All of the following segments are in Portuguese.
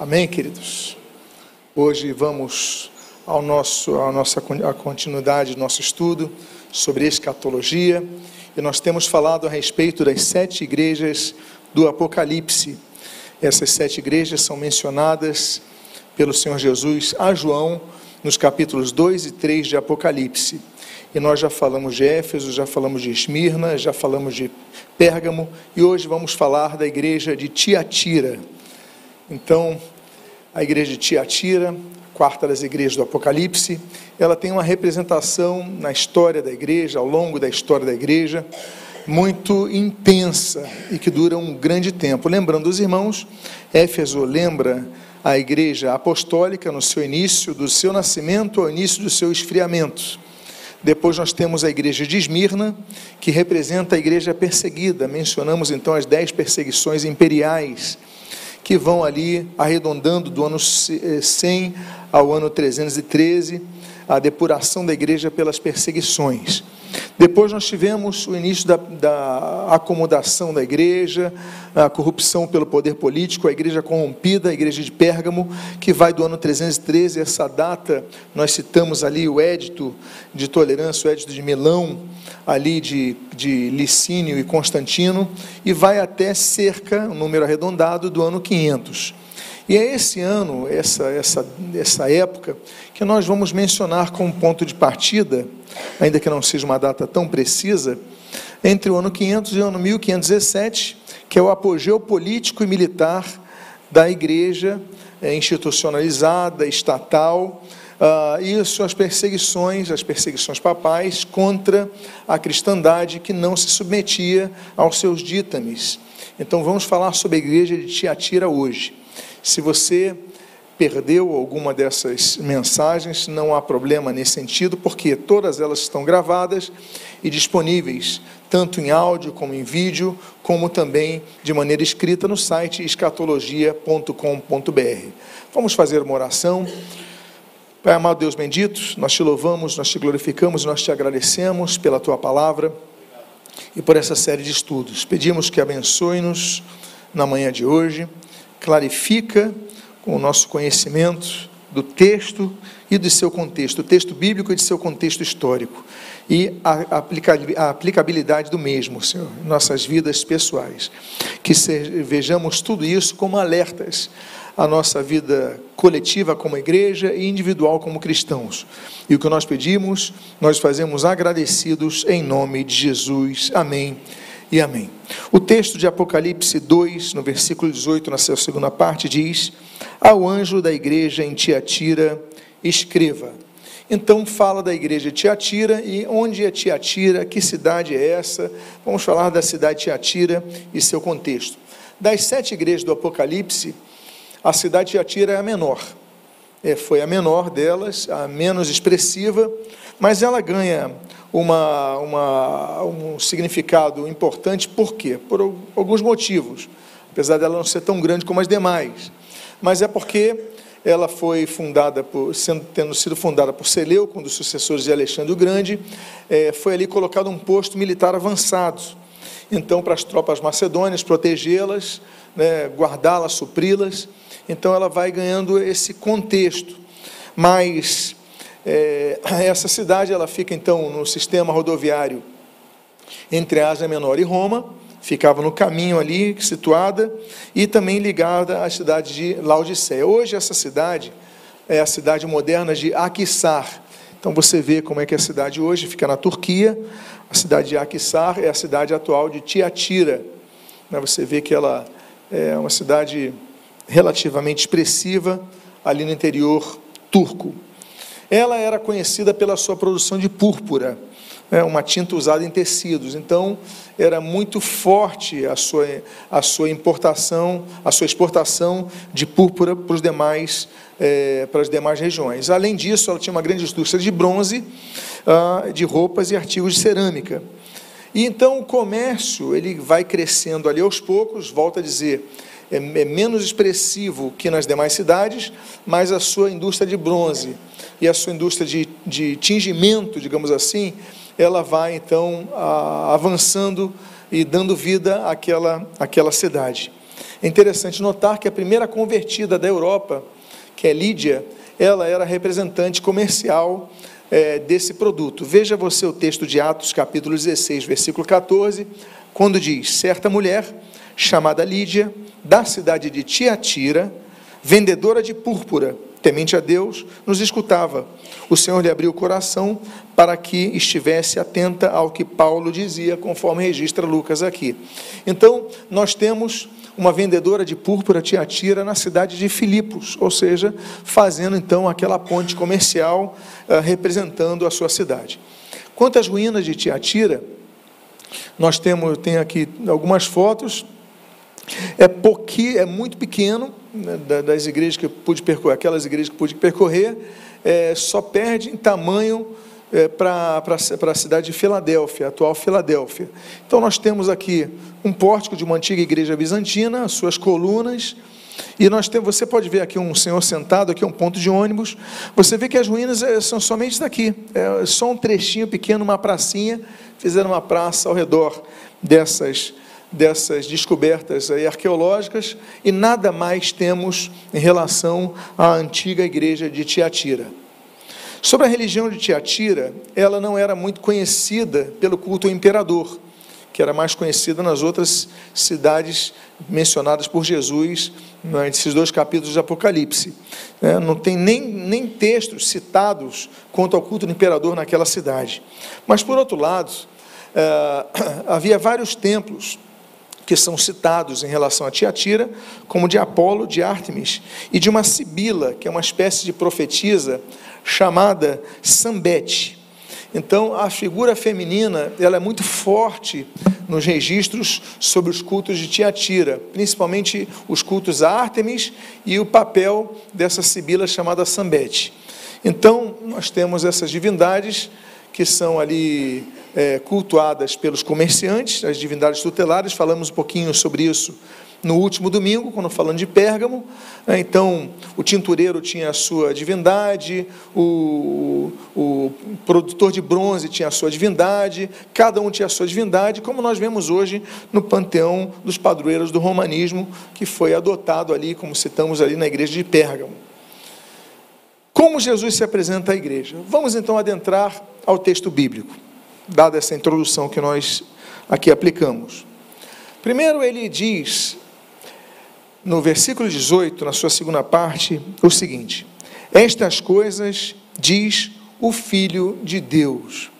Amém, queridos? Hoje vamos ao nosso, à nossa continuidade do nosso estudo sobre escatologia e nós temos falado a respeito das sete igrejas do Apocalipse. Essas sete igrejas são mencionadas pelo Senhor Jesus a João nos capítulos 2 e 3 de Apocalipse. E nós já falamos de Éfeso, já falamos de Esmirna, já falamos de Pérgamo e hoje vamos falar da igreja de Tiatira. Então, a igreja de Tiatira, quarta das igrejas do Apocalipse, ela tem uma representação na história da igreja, ao longo da história da igreja, muito intensa e que dura um grande tempo. Lembrando os irmãos, Éfeso lembra a igreja apostólica no seu início, do seu nascimento ao início do seu esfriamento. Depois nós temos a igreja de Esmirna, que representa a igreja perseguida. Mencionamos então as dez perseguições imperiais que vão ali arredondando do ano 100 ao ano 313, a depuração da igreja pelas perseguições. Depois nós tivemos o início da, da, acomodação da igreja, a corrupção pelo poder político, a igreja corrompida, a igreja de Pérgamo, que vai do ano 313, essa data, nós citamos ali o édito de tolerância, o édito de Milão, ali de, de Licínio e Constantino, e vai até cerca, um número arredondado, do ano 500. E é esse ano, essa, essa, essa época, que nós vamos mencionar como ponto de partida, ainda que não seja uma data tão precisa, entre o ano 500 e o ano 1517, que é o apogeu político e militar da igreja é, institucionalizada, estatal, uh, e suas perseguições, as perseguições papais contra a cristandade que não se submetia aos seus dítames. Então vamos falar sobre a igreja de Tiatira hoje. Se você perdeu alguma dessas mensagens, não há problema nesse sentido, porque todas elas estão gravadas e disponíveis, tanto em áudio como em vídeo, como também de maneira escrita no site escatologia.com.br. Vamos fazer uma oração. Pai amado Deus bendito, nós te louvamos, nós te glorificamos, nós te agradecemos pela tua palavra e por essa série de estudos. Pedimos que abençoe-nos na manhã de hoje clarifica com o nosso conhecimento do texto e do seu contexto, o texto bíblico e de seu contexto histórico, e a aplicabilidade do mesmo, Senhor, em nossas vidas pessoais. Que vejamos tudo isso como alertas à nossa vida coletiva como igreja e individual como cristãos. E o que nós pedimos, nós fazemos agradecidos em nome de Jesus. Amém e amém. O texto de Apocalipse 2, no versículo 18, na sua segunda parte, diz: Ao anjo da igreja em Tiatira, escreva. Então fala da igreja Tiatira e onde é Tiatira, que cidade é essa? Vamos falar da cidade de Tiatira e seu contexto. Das sete igrejas do Apocalipse, a cidade de Tiatira é a menor. É, foi a menor delas, a menos expressiva, mas ela ganha uma, uma, um significado importante, por quê? Por alguns motivos, apesar dela não ser tão grande como as demais. Mas é porque ela foi fundada, por, sendo, tendo sido fundada por Seleuco, um dos sucessores de Alexandre o Grande, é, foi ali colocado um posto militar avançado. Então, para as tropas macedônias, protegê-las, né, guardá-las, supri-las. Então, ela vai ganhando esse contexto. Mas é, essa cidade ela fica então no sistema rodoviário entre Ásia Menor e Roma, ficava no caminho ali, situada, e também ligada à cidade de Laodiceia. Hoje essa cidade é a cidade moderna de Akissar. Então você vê como é que é a cidade hoje fica na Turquia. A cidade de Akissar é a cidade atual de Tiatira. Né, você vê que ela é uma cidade relativamente expressiva ali no interior turco. Ela era conhecida pela sua produção de púrpura, né, uma tinta usada em tecidos. Então, era muito forte a sua, a sua importação, a sua exportação de púrpura para, os demais, é, para as demais regiões. Além disso, ela tinha uma grande indústria de bronze, ah, de roupas e artigos de cerâmica. E então o comércio ele vai crescendo ali aos poucos, volta a dizer, é, é menos expressivo que nas demais cidades, mas a sua indústria de bronze e a sua indústria de, de tingimento, digamos assim, ela vai então a, avançando e dando vida àquela, àquela cidade. É interessante notar que a primeira convertida da Europa, que é Lídia, ela era representante comercial é, desse produto. Veja você o texto de Atos, capítulo 16, versículo 14, quando diz: Certa mulher, chamada Lídia, da cidade de Tiatira, vendedora de púrpura, temente a Deus, nos escutava. O Senhor lhe abriu o coração para que estivesse atenta ao que Paulo dizia, conforme registra Lucas aqui. Então, nós temos uma vendedora de púrpura Tiatira na cidade de Filipos, ou seja, fazendo então aquela ponte comercial uh, representando a sua cidade. Quanto às ruínas de Tiatira, nós temos tem aqui algumas fotos. É pouquinho, é muito pequeno né, das igrejas que eu pude percorrer, aquelas igrejas que pude percorrer, é, só perde em tamanho é, para a cidade de Filadélfia, atual Filadélfia. Então nós temos aqui um pórtico de uma antiga igreja bizantina, suas colunas, e nós temos, você pode ver aqui um senhor sentado, aqui um ponto de ônibus. Você vê que as ruínas é, são somente daqui, é só um trechinho pequeno, uma pracinha. Fizeram uma praça ao redor dessas dessas descobertas arqueológicas e nada mais temos em relação à antiga igreja de Tiatira. Sobre a religião de Tiatira, ela não era muito conhecida pelo culto ao imperador, que era mais conhecida nas outras cidades mencionadas por Jesus nesses dois capítulos de Apocalipse. É, não tem nem, nem textos citados quanto ao culto do imperador naquela cidade. Mas, por outro lado, é, havia vários templos que são citados em relação a Tiatira, como de Apolo, de Ártemis e de uma Sibila, que é uma espécie de profetisa chamada Sambete. Então, a figura feminina ela é muito forte nos registros sobre os cultos de Tiatira, principalmente os cultos a Ártemis e o papel dessa sibila chamada Sambete. Então, nós temos essas divindades que são ali é, cultuadas pelos comerciantes, as divindades tutelares, falamos um pouquinho sobre isso no último domingo, quando falando de Pérgamo. Né, então, o tintureiro tinha a sua divindade, o, o produtor de bronze tinha a sua divindade, cada um tinha a sua divindade, como nós vemos hoje no panteão dos padroeiros do romanismo, que foi adotado ali, como citamos ali na igreja de Pérgamo. Como Jesus se apresenta à igreja? Vamos então adentrar ao texto bíblico, dada essa introdução que nós aqui aplicamos. Primeiro, ele diz no versículo 18, na sua segunda parte, o seguinte: Estas coisas diz o Filho de Deus.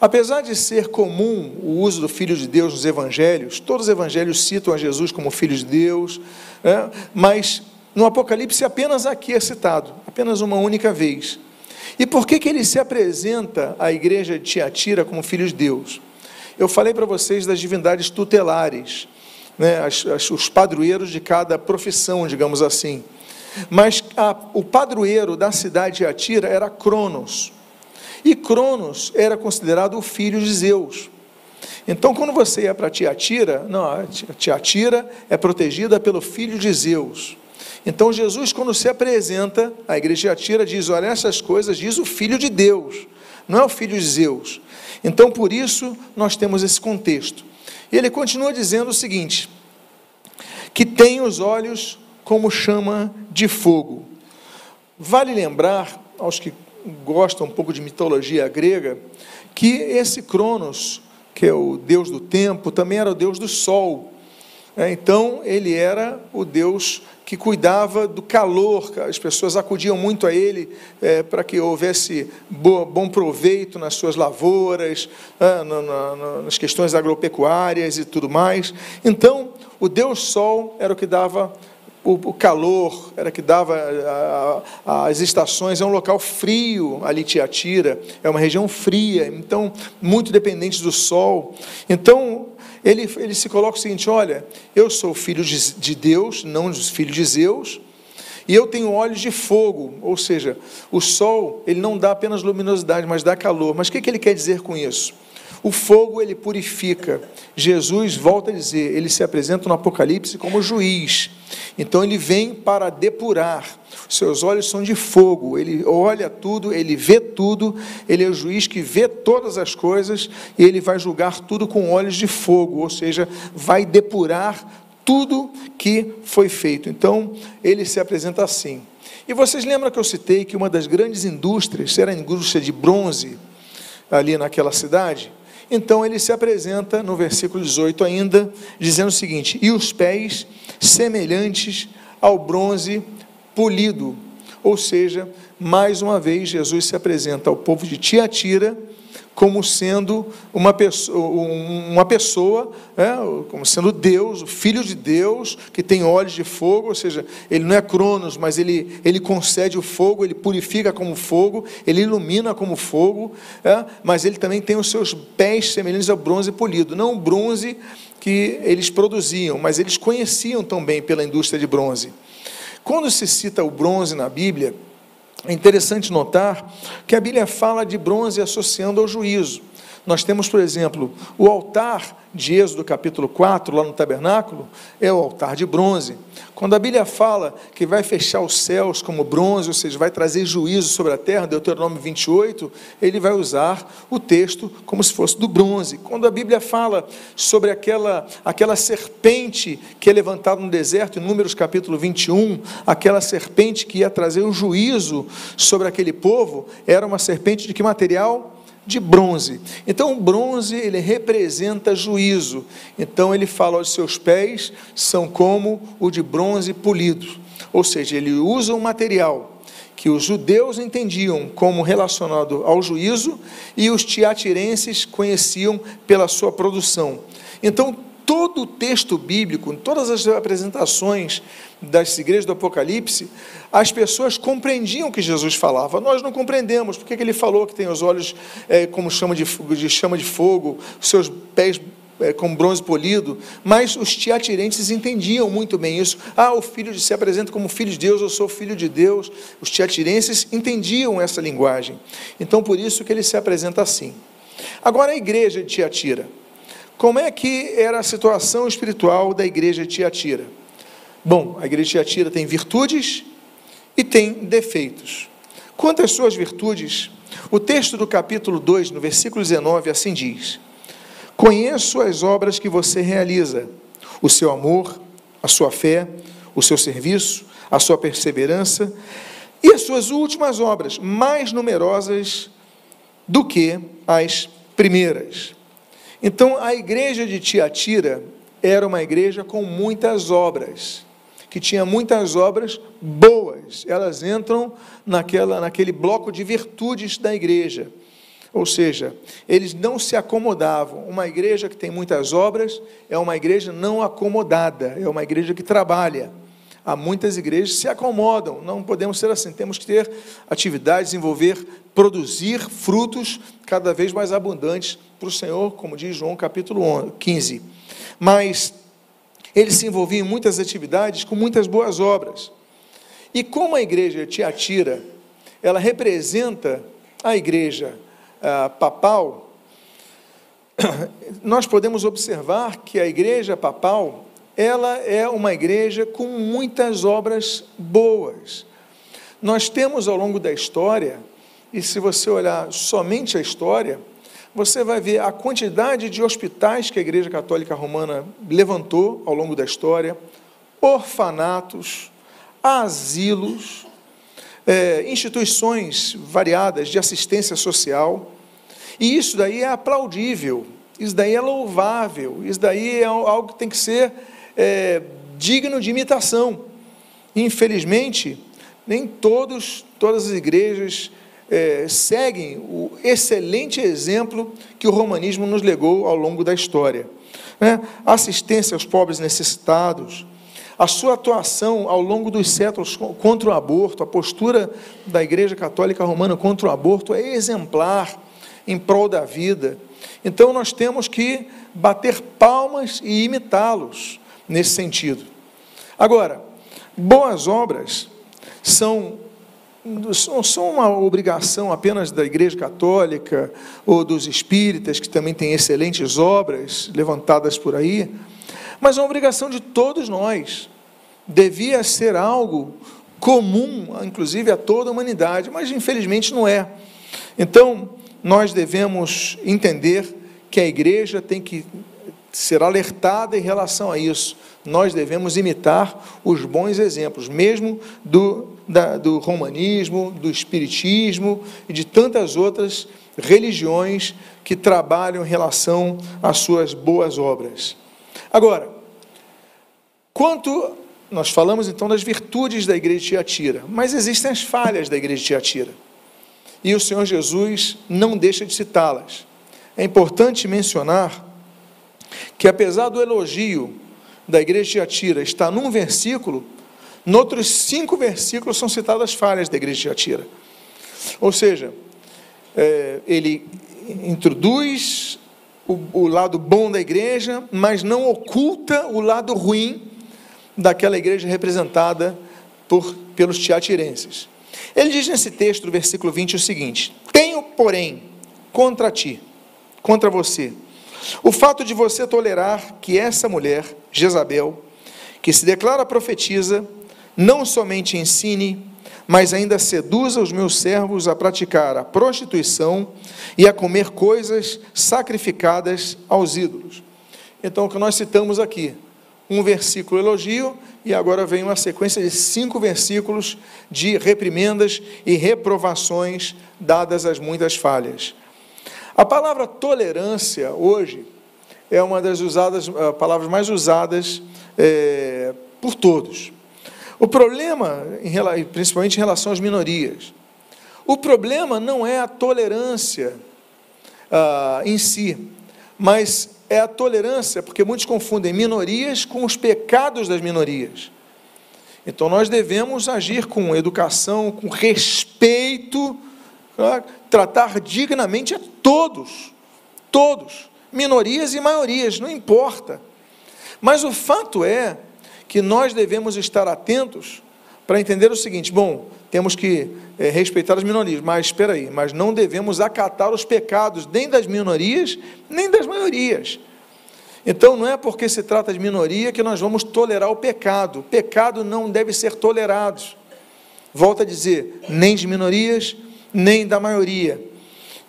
Apesar de ser comum o uso do Filho de Deus nos evangelhos, todos os evangelhos citam a Jesus como Filho de Deus, né? mas no Apocalipse apenas aqui é citado, apenas uma única vez. E por que, que ele se apresenta à igreja de Tiatira como Filho de Deus? Eu falei para vocês das divindades tutelares né, as, as, os padroeiros de cada profissão, digamos assim. Mas a, o padroeiro da cidade de Atira era Cronos. E Cronos era considerado o filho de Zeus. Então, quando você ia para Tiatira, não, Tiatira é protegida pelo filho de Zeus. Então, Jesus, quando se apresenta à igreja Atira, diz: Olha, essas coisas diz o filho de Deus, não é o filho de Zeus. Então, por isso, nós temos esse contexto. E ele continua dizendo o seguinte: que tem os olhos como chama de fogo. Vale lembrar, aos que gostam um pouco de mitologia grega, que esse Cronos, que é o deus do tempo, também era o deus do sol. É, então, ele era o deus que cuidava do calor, as pessoas acudiam muito a ele é, para que houvesse boa, bom proveito nas suas lavouras, na, nas questões agropecuárias e tudo mais. Então, o Deus Sol era o que dava o, calor, era que dava as estações, é um local frio ali Tiatira, é uma região fria, então muito dependente do sol. Então ele, ele se coloca o seguinte: olha, eu sou filho de, de Deus, não filho de Zeus, e eu tenho olhos de fogo, ou seja, o sol ele não dá apenas luminosidade, mas dá calor. Mas o que, que ele quer dizer com isso? O fogo ele purifica. Jesus volta a dizer, ele se apresenta no Apocalipse como juiz. Então ele vem para depurar. Seus olhos são de fogo. Ele olha tudo, ele vê tudo. Ele é o juiz que vê todas as coisas e ele vai julgar tudo com olhos de fogo, ou seja, vai depurar tudo que foi feito. Então, ele se apresenta assim. E vocês lembram que eu citei que uma das grandes indústrias era a indústria de bronze ali naquela cidade? Então ele se apresenta no versículo 18 ainda, dizendo o seguinte: E os pés semelhantes ao bronze polido. Ou seja, mais uma vez Jesus se apresenta ao povo de Tiatira como sendo uma pessoa, uma pessoa né, como sendo Deus, o Filho de Deus, que tem olhos de fogo, ou seja, ele não é Cronos, mas ele, ele concede o fogo, ele purifica como fogo, ele ilumina como fogo, é, mas ele também tem os seus pés semelhantes ao bronze polido, não o bronze que eles produziam, mas eles conheciam também pela indústria de bronze. Quando se cita o bronze na Bíblia, é interessante notar que a Bíblia fala de bronze associando ao juízo. Nós temos, por exemplo, o altar de Êxodo capítulo 4, lá no tabernáculo, é o altar de bronze. Quando a Bíblia fala que vai fechar os céus como bronze, ou seja, vai trazer juízo sobre a terra, Deuteronômio 28, ele vai usar o texto como se fosse do bronze. Quando a Bíblia fala sobre aquela, aquela serpente que é levantada no deserto, em Números capítulo 21, aquela serpente que ia trazer o juízo sobre aquele povo, era uma serpente de que material? De bronze. Então, o bronze ele representa juízo. Então, ele fala: os seus pés são como o de bronze polido. Ou seja, ele usa um material que os judeus entendiam como relacionado ao juízo e os tiatirenses conheciam pela sua produção. Então, todo o texto bíblico, todas as apresentações das igrejas do Apocalipse, as pessoas compreendiam o que Jesus falava. Nós não compreendemos porque que ele falou que tem os olhos é, como chama de, de, chama de fogo, seus pés é, com bronze polido, mas os teatirenses entendiam muito bem isso. Ah, o filho de, se apresenta como filho de Deus, eu sou filho de Deus. Os teatirenses entendiam essa linguagem. Então, por isso que ele se apresenta assim. Agora, a igreja de Tiatira. Como é que era a situação espiritual da igreja de Tiatira? Bom, a igreja de Tiatira tem virtudes e tem defeitos. Quanto às suas virtudes, o texto do capítulo 2, no versículo 19, assim diz: Conheço as obras que você realiza, o seu amor, a sua fé, o seu serviço, a sua perseverança e as suas últimas obras, mais numerosas do que as primeiras. Então, a igreja de Tiatira era uma igreja com muitas obras, que tinha muitas obras boas. Elas entram naquela, naquele bloco de virtudes da igreja. Ou seja, eles não se acomodavam. Uma igreja que tem muitas obras é uma igreja não acomodada, é uma igreja que trabalha. Há muitas igrejas que se acomodam, não podemos ser assim, temos que ter atividades, desenvolver, produzir frutos cada vez mais abundantes para o Senhor, como diz João capítulo 15. Mas ele se envolvia em muitas atividades com muitas boas obras. E como a igreja Tiatira, ela representa a igreja ah, papal, nós podemos observar que a igreja papal, ela é uma igreja com muitas obras boas. Nós temos ao longo da história, e se você olhar somente a história, você vai ver a quantidade de hospitais que a Igreja Católica Romana levantou ao longo da história, orfanatos, asilos, é, instituições variadas de assistência social, e isso daí é aplaudível, isso daí é louvável, isso daí é algo que tem que ser é, digno de imitação. Infelizmente, nem todos, todas as igrejas é, seguem o excelente exemplo que o romanismo nos legou ao longo da história. Né? Assistência aos pobres necessitados, a sua atuação ao longo dos séculos contra o aborto, a postura da Igreja Católica Romana contra o aborto é exemplar em prol da vida. Então nós temos que bater palmas e imitá-los nesse sentido. Agora, boas obras são não são uma obrigação apenas da Igreja Católica ou dos espíritas, que também têm excelentes obras levantadas por aí, mas é uma obrigação de todos nós. Devia ser algo comum, inclusive a toda a humanidade, mas infelizmente não é. Então, nós devemos entender que a igreja tem que ser alertada em relação a isso. Nós devemos imitar os bons exemplos, mesmo do, da, do romanismo, do espiritismo e de tantas outras religiões que trabalham em relação às suas boas obras. Agora, quanto nós falamos então das virtudes da igreja de Tiatira, mas existem as falhas da igreja de Tiatira. E o Senhor Jesus não deixa de citá-las. É importante mencionar que apesar do elogio da igreja de Tiatira estar num versículo, noutros cinco versículos são citadas as falhas da igreja de Tiatira. Ou seja, é, ele introduz o, o lado bom da igreja, mas não oculta o lado ruim daquela igreja representada por, pelos teatirenses. Ele diz nesse texto, do versículo 20, o seguinte: Tenho, porém, contra ti, contra você, o fato de você tolerar que essa mulher, Jezabel, que se declara profetiza, não somente ensine, mas ainda seduza os meus servos a praticar a prostituição e a comer coisas sacrificadas aos ídolos. Então, o que nós citamos aqui, um versículo elogio e agora vem uma sequência de cinco versículos de reprimendas e reprovações dadas às muitas falhas. A palavra tolerância hoje é uma das usadas, uh, palavras mais usadas é, por todos. O problema, em, principalmente em relação às minorias, o problema não é a tolerância uh, em si, mas é a tolerância, porque muitos confundem minorias com os pecados das minorias. Então nós devemos agir com educação, com respeito, tratar dignamente a todos, todos, minorias e maiorias, não importa. Mas o fato é que nós devemos estar atentos para entender o seguinte: bom, temos que é, respeitar as minorias, mas espera aí, mas não devemos acatar os pecados nem das minorias nem das maiorias. Então não é porque se trata de minoria que nós vamos tolerar o pecado. O pecado não deve ser tolerado. Volto a dizer, nem de minorias, nem da maioria.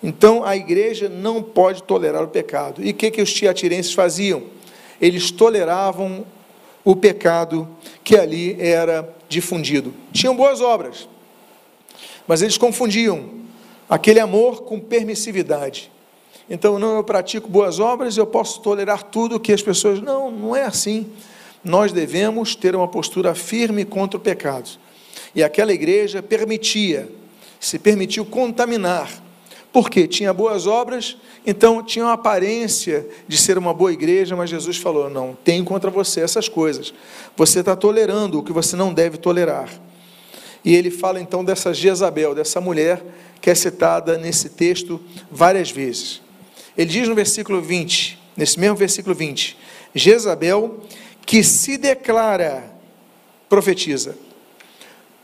Então a igreja não pode tolerar o pecado. E o que, que os tiatirenses faziam? Eles toleravam o pecado que ali era difundido. Tinham boas obras, mas eles confundiam aquele amor com permissividade. Então, não, eu pratico boas obras, eu posso tolerar tudo que as pessoas. Não, não é assim. Nós devemos ter uma postura firme contra o pecado. E aquela igreja permitia se permitiu contaminar, porque tinha boas obras, então tinha uma aparência de ser uma boa igreja, mas Jesus falou: não, tem contra você essas coisas, você está tolerando o que você não deve tolerar. E ele fala então dessa Jezabel, dessa mulher que é citada nesse texto várias vezes. Ele diz no versículo 20, nesse mesmo versículo 20, Jezabel, que se declara profetiza.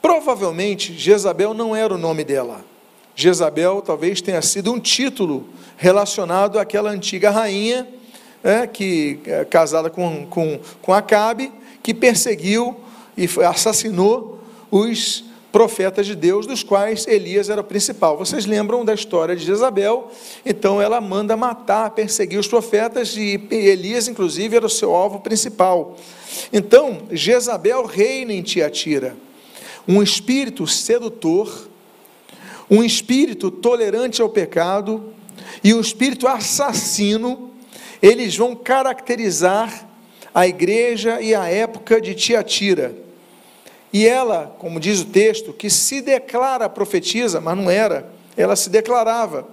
Provavelmente Jezabel não era o nome dela. Jezabel talvez tenha sido um título relacionado àquela antiga rainha, é, que é, casada com, com, com Acabe, que perseguiu e assassinou os profetas de Deus, dos quais Elias era o principal. Vocês lembram da história de Jezabel? Então ela manda matar, perseguir os profetas, e Elias, inclusive, era o seu alvo principal. Então, Jezabel reina em Tiatira um espírito sedutor, um espírito tolerante ao pecado e um espírito assassino, eles vão caracterizar a igreja e a época de Tiatira. E ela, como diz o texto, que se declara profetiza, mas não era, ela se declarava.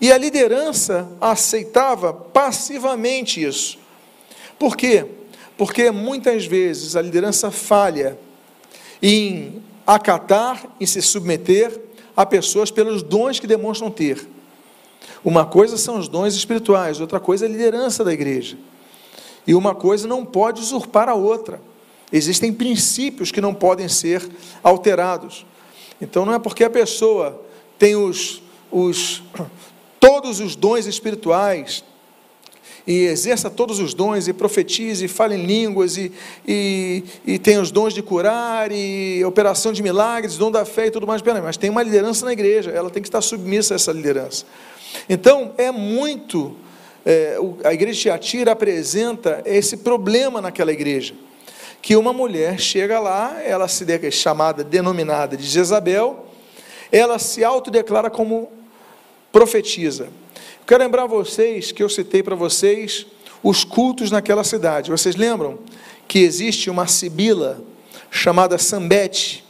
E a liderança aceitava passivamente isso. Por quê? Porque muitas vezes a liderança falha em acatar e se submeter a pessoas pelos dons que demonstram ter. Uma coisa são os dons espirituais, outra coisa é a liderança da igreja. E uma coisa não pode usurpar a outra. Existem princípios que não podem ser alterados. Então não é porque a pessoa tem os, os todos os dons espirituais, e exerça todos os dons, e profetize, e fale em línguas, e, e, e tem os dons de curar, e operação de milagres, dom da fé e tudo mais, mas tem uma liderança na igreja, ela tem que estar submissa a essa liderança. Então, é muito é, a igreja de apresenta esse problema naquela igreja. Que uma mulher chega lá, ela se de, chamada, denominada de Jezabel, ela se autodeclara como profetiza. Quero lembrar vocês que eu citei para vocês os cultos naquela cidade. Vocês lembram que existe uma sibila chamada Sambete?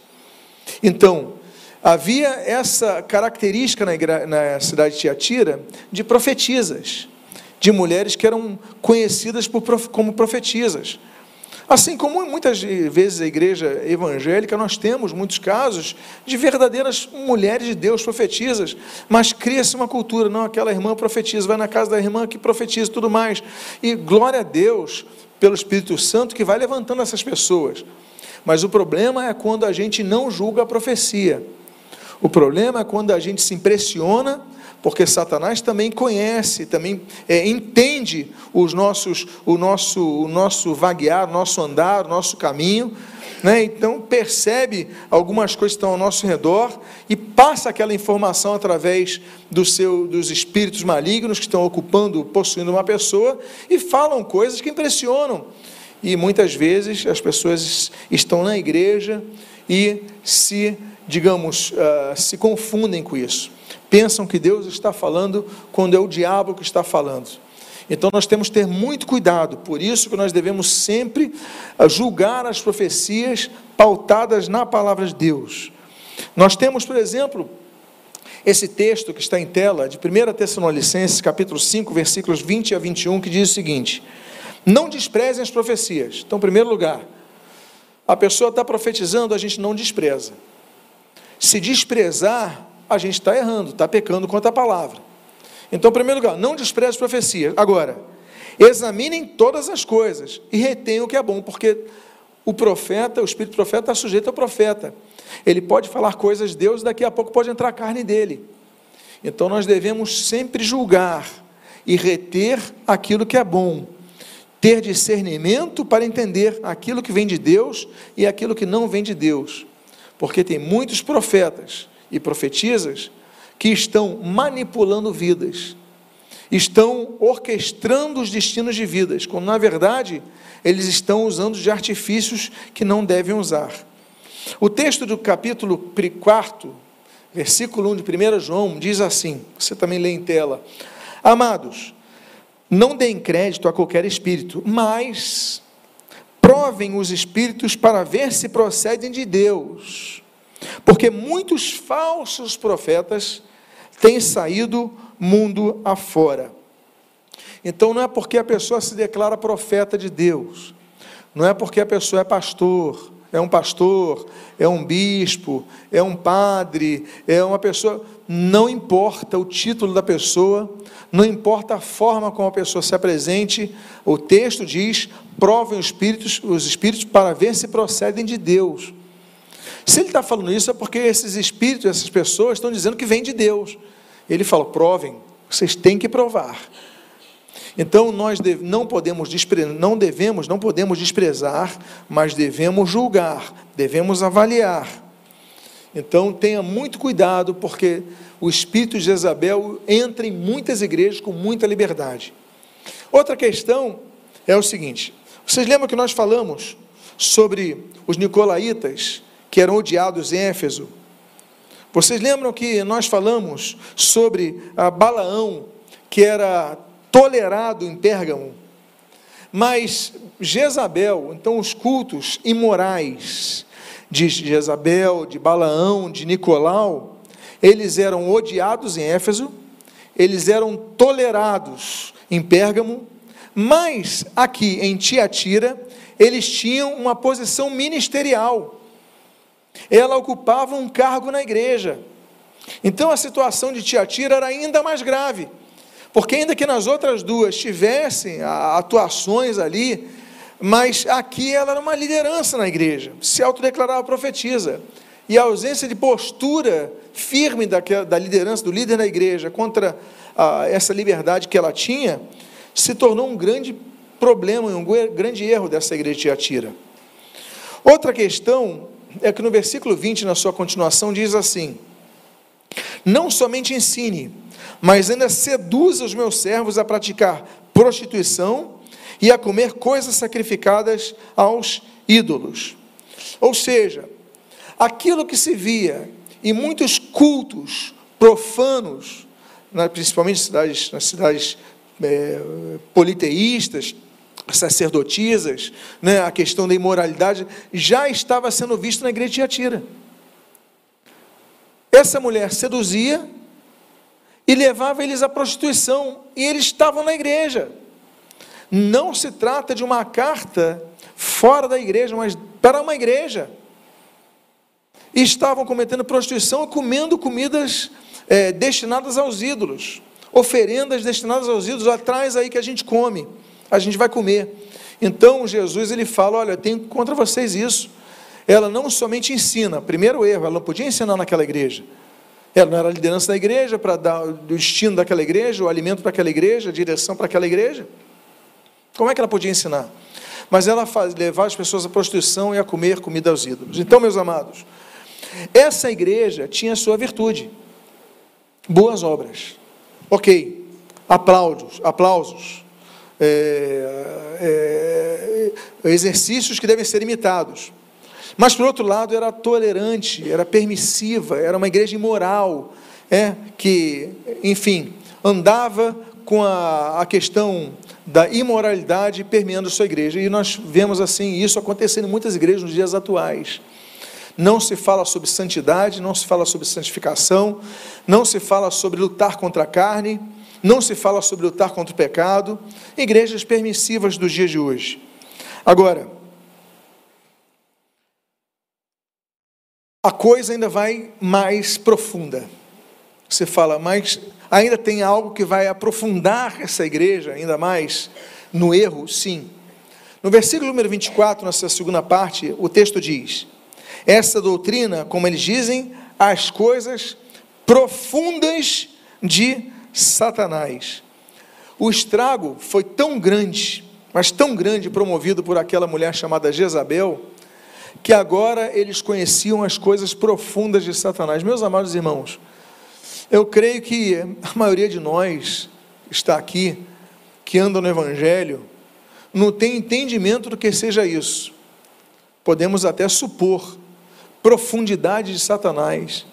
Então, havia essa característica na, na cidade de Tiatira de profetisas, de mulheres que eram conhecidas por, como profetisas. Assim como muitas vezes a igreja evangélica, nós temos muitos casos de verdadeiras mulheres de Deus profetizas, mas cria-se uma cultura, não, aquela irmã profetiza, vai na casa da irmã que profetiza tudo mais. E glória a Deus pelo Espírito Santo que vai levantando essas pessoas. Mas o problema é quando a gente não julga a profecia. O problema é quando a gente se impressiona porque Satanás também conhece, também é, entende os nossos, o nosso, o nosso vaguear, o nosso andar, o nosso caminho, né? então percebe algumas coisas que estão ao nosso redor e passa aquela informação através do seu, dos espíritos malignos que estão ocupando, possuindo uma pessoa e falam coisas que impressionam. E muitas vezes as pessoas estão na igreja e se, digamos, uh, se confundem com isso pensam que Deus está falando quando é o diabo que está falando. Então nós temos que ter muito cuidado, por isso que nós devemos sempre ah, julgar as profecias pautadas na palavra de Deus. Nós temos, por exemplo, esse texto que está em tela, de 1 Tessalonicenses, capítulo 5, versículos 20 a 21, que diz o seguinte: Não desprezem as profecias. Então, em primeiro lugar, a pessoa está profetizando, a gente não despreza. Se desprezar, a gente está errando, está pecando contra a palavra. Então, em primeiro lugar, não despreze as profecias. Agora, examinem todas as coisas e retenham o que é bom, porque o profeta, o espírito profeta está sujeito ao profeta. Ele pode falar coisas de Deus, daqui a pouco pode entrar a carne dele. Então nós devemos sempre julgar e reter aquilo que é bom. Ter discernimento para entender aquilo que vem de Deus e aquilo que não vem de Deus. Porque tem muitos profetas e profetizas que estão manipulando vidas, estão orquestrando os destinos de vidas, quando na verdade eles estão usando de artifícios que não devem usar. O texto do capítulo 4, versículo 1 de 1 João, diz assim: você também lê em tela. Amados, não deem crédito a qualquer espírito, mas provem os espíritos para ver se procedem de Deus porque muitos falsos profetas têm saído mundo afora. Então não é porque a pessoa se declara profeta de Deus, não é porque a pessoa é pastor, é um pastor, é um bispo, é um padre, é uma pessoa. Não importa o título da pessoa, não importa a forma como a pessoa se apresente, o texto diz: provem os espíritos, os espíritos para ver se procedem de Deus. Se ele está falando isso é porque esses espíritos, essas pessoas estão dizendo que vem de Deus. Ele fala: provem, vocês têm que provar. Então nós não podemos não devemos, não podemos desprezar, mas devemos julgar, devemos avaliar. Então tenha muito cuidado, porque o espírito de Jezabel entra em muitas igrejas com muita liberdade. Outra questão é o seguinte: vocês lembram que nós falamos sobre os nicolaítas que eram odiados em Éfeso. Vocês lembram que nós falamos sobre Balaão, que era tolerado em Pérgamo? Mas Jezabel, então os cultos imorais de Jezabel, de Balaão, de Nicolau, eles eram odiados em Éfeso, eles eram tolerados em Pérgamo, mas aqui em Tiatira, eles tinham uma posição ministerial ela ocupava um cargo na igreja. Então a situação de Tiatira era ainda mais grave, porque ainda que nas outras duas tivessem atuações ali, mas aqui ela era uma liderança na igreja, se autodeclarava profetisa. E a ausência de postura firme da, da liderança, do líder da igreja, contra a, essa liberdade que ela tinha, se tornou um grande problema, um grande erro dessa igreja de Tiatira. Outra questão é que no versículo 20, na sua continuação, diz assim: Não somente ensine, mas ainda seduz os meus servos a praticar prostituição e a comer coisas sacrificadas aos ídolos. Ou seja, aquilo que se via em muitos cultos profanos, principalmente nas cidades, nas cidades é, politeístas, sacerdotisas, né, a questão da imoralidade, já estava sendo visto na igreja de Tiatira. Essa mulher seduzia e levava eles à prostituição, e eles estavam na igreja. Não se trata de uma carta fora da igreja, mas para uma igreja. E estavam cometendo prostituição e comendo comidas é, destinadas aos ídolos, oferendas destinadas aos ídolos, atrás aí que a gente come, a gente vai comer. Então Jesus ele fala: Olha, eu tenho contra vocês isso. Ela não somente ensina, primeiro erro, ela não podia ensinar naquela igreja. Ela não era liderança da igreja para dar o destino daquela igreja, o alimento para aquela igreja, a direção para aquela igreja. Como é que ela podia ensinar? Mas ela faz, levar as pessoas à prostituição e a comer comida aos ídolos. Então, meus amados, essa igreja tinha sua virtude, boas obras. Ok, aplausos, aplausos, é, é, exercícios que devem ser imitados. Mas, por outro lado, era tolerante, era permissiva, era uma igreja imoral, é, que, enfim, andava com a, a questão da imoralidade permeando sua igreja. E nós vemos assim isso acontecendo em muitas igrejas nos dias atuais. Não se fala sobre santidade, não se fala sobre santificação, não se fala sobre lutar contra a carne, não se fala sobre lutar contra o pecado. Igrejas permissivas dos dias de hoje. Agora, a coisa ainda vai mais profunda. Você fala, mas ainda tem algo que vai aprofundar essa igreja ainda mais no erro? Sim. No versículo número 24, nessa segunda parte, o texto diz: Essa doutrina, como eles dizem, as coisas profundas de Satanás. O estrago foi tão grande, mas tão grande, promovido por aquela mulher chamada Jezabel, que agora eles conheciam as coisas profundas de Satanás. Meus amados irmãos, eu creio que a maioria de nós está aqui, que anda no Evangelho, não tem entendimento do que seja isso. Podemos até supor profundidade de Satanás,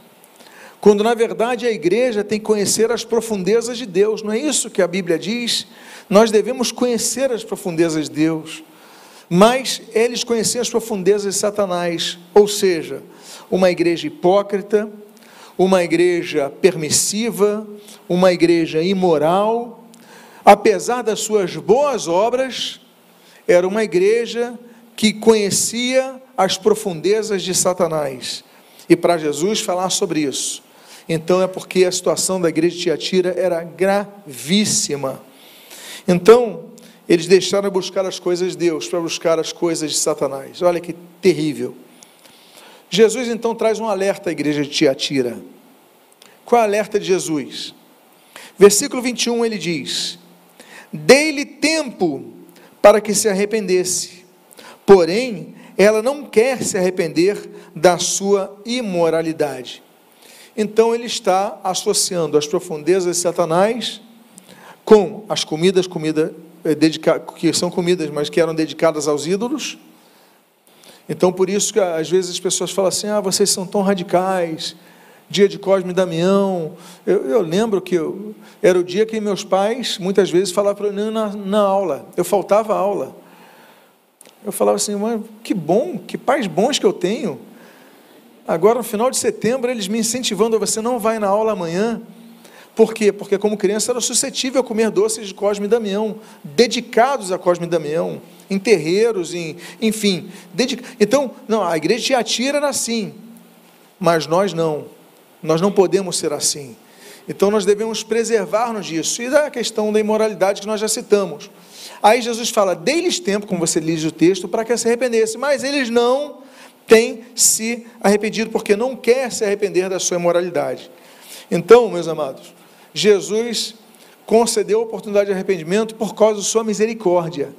quando na verdade a igreja tem que conhecer as profundezas de Deus, não é isso que a Bíblia diz? Nós devemos conhecer as profundezas de Deus. Mas eles conheciam as profundezas de Satanás, ou seja, uma igreja hipócrita, uma igreja permissiva, uma igreja imoral, apesar das suas boas obras, era uma igreja que conhecia as profundezas de Satanás. E para Jesus falar sobre isso, então é porque a situação da igreja de Tiatira era gravíssima. Então, eles deixaram de buscar as coisas de Deus para buscar as coisas de Satanás. Olha que terrível. Jesus então traz um alerta à igreja de Tiatira. Qual é o alerta de Jesus? Versículo 21 ele diz: Dei-lhe tempo para que se arrependesse, porém ela não quer se arrepender da sua imoralidade. Então ele está associando as profundezas de Satanás com as comidas, comida é, que são comidas, mas que eram dedicadas aos ídolos. Então, por isso que às vezes as pessoas falam assim: ah, vocês são tão radicais. Dia de Cosme e Damião. Eu, eu lembro que eu, era o dia que meus pais, muitas vezes, falavam para mim na, na aula. Eu faltava aula. Eu falava assim, mas que bom, que pais bons que eu tenho. Agora, no final de setembro, eles me incentivando, você não vai na aula amanhã. Por quê? Porque como criança era suscetível a comer doces de Cosme e Damião, dedicados a Cosme e Damião, em terreiros, em, enfim. Dedica... Então, não, a igreja de Atira era assim, mas nós não. Nós não podemos ser assim. Então nós devemos preservar-nos disso. E da questão da imoralidade que nós já citamos. Aí Jesus fala: dei-lhes tempo, como você diz o texto, para que se arrependesse, mas eles não têm se arrependido, porque não quer se arrepender da sua imoralidade. Então, meus amados, Jesus concedeu a oportunidade de arrependimento por causa de sua misericórdia.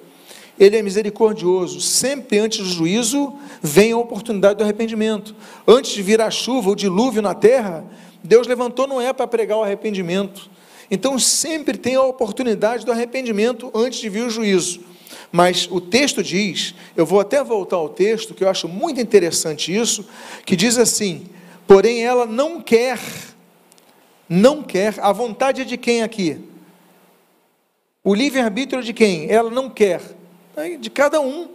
Ele é misericordioso. Sempre antes do juízo vem a oportunidade do arrependimento. Antes de vir a chuva, o dilúvio na terra, Deus levantou Noé para pregar o arrependimento. Então sempre tem a oportunidade do arrependimento antes de vir o juízo. Mas o texto diz, eu vou até voltar ao texto, que eu acho muito interessante isso, que diz assim: porém ela não quer, não quer, a vontade de quem aqui? O livre-arbítrio de quem? Ela não quer, de cada um.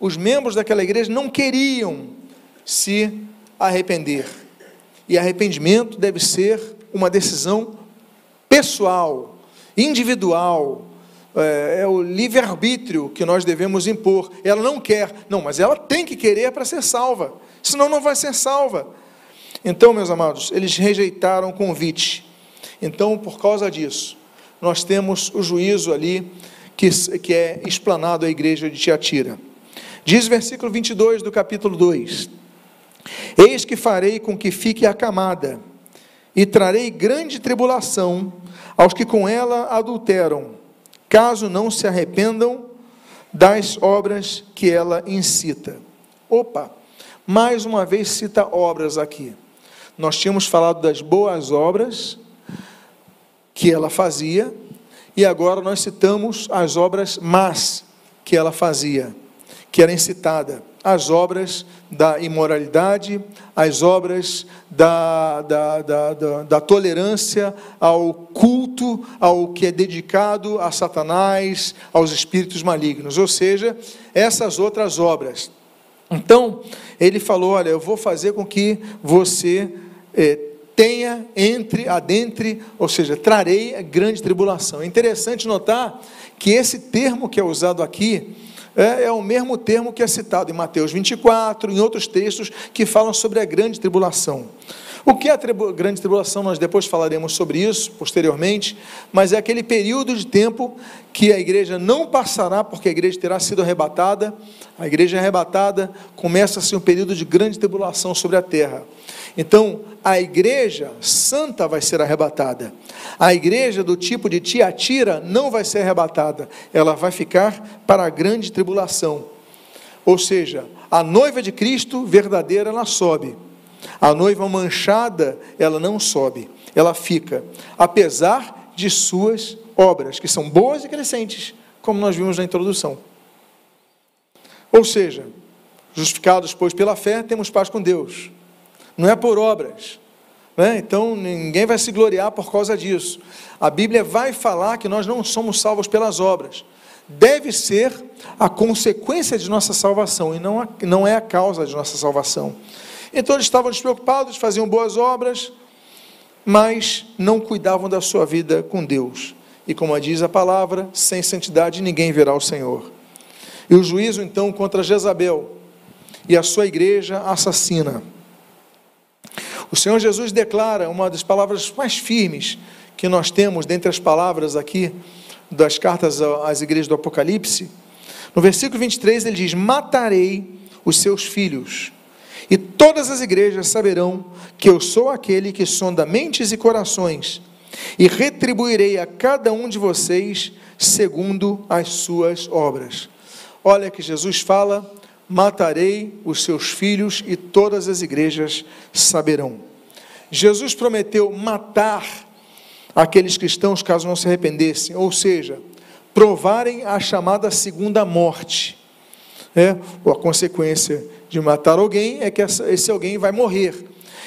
Os membros daquela igreja não queriam se arrepender. E arrependimento deve ser uma decisão pessoal, individual, é, é o livre-arbítrio que nós devemos impor. Ela não quer, não, mas ela tem que querer para ser salva, senão não vai ser salva. Então, meus amados, eles rejeitaram o convite. Então, por causa disso, nós temos o juízo ali que, que é explanado à igreja de Tiatira. Diz versículo 22 do capítulo 2: Eis que farei com que fique acamada, e trarei grande tribulação aos que com ela adulteram caso não se arrependam das obras que ela incita. Opa, mais uma vez cita obras aqui. Nós tínhamos falado das boas obras que ela fazia, e agora nós citamos as obras más que ela fazia, que era incitada as obras da imoralidade, as obras da, da, da, da, da tolerância ao culto, ao que é dedicado a Satanás, aos espíritos malignos, ou seja, essas outras obras. Então, ele falou: Olha, eu vou fazer com que você eh, tenha entre, adentre, ou seja, trarei a grande tribulação. É interessante notar que esse termo que é usado aqui, é, é o mesmo termo que é citado em Mateus 24, em outros textos que falam sobre a grande tribulação. O que é a tribu grande tribulação? Nós depois falaremos sobre isso posteriormente, mas é aquele período de tempo que a igreja não passará, porque a igreja terá sido arrebatada. A igreja arrebatada começa-se um período de grande tribulação sobre a terra. Então, a igreja santa vai ser arrebatada. A igreja do tipo de Tiatira não vai ser arrebatada. Ela vai ficar para a grande tribulação. Ou seja, a noiva de Cristo verdadeira, ela sobe. A noiva manchada, ela não sobe. Ela fica, apesar de suas obras, que são boas e crescentes, como nós vimos na introdução. Ou seja, justificados, pois, pela fé, temos paz com Deus não é por obras. Né? Então ninguém vai se gloriar por causa disso. A Bíblia vai falar que nós não somos salvos pelas obras. Deve ser a consequência de nossa salvação e não, a, não é a causa de nossa salvação. Então eles estavam despreocupados, faziam boas obras, mas não cuidavam da sua vida com Deus. E como diz a palavra, sem santidade ninguém verá o Senhor. E o juízo então contra Jezabel e a sua igreja assassina. O Senhor Jesus declara uma das palavras mais firmes que nós temos dentre as palavras aqui das cartas às igrejas do Apocalipse. No versículo 23 ele diz: Matarei os seus filhos, e todas as igrejas saberão que eu sou aquele que sonda mentes e corações, e retribuirei a cada um de vocês segundo as suas obras. Olha que Jesus fala matarei os seus filhos e todas as igrejas saberão. Jesus prometeu matar aqueles cristãos caso não se arrependessem, ou seja, provarem a chamada segunda morte. É, a consequência de matar alguém é que esse alguém vai morrer.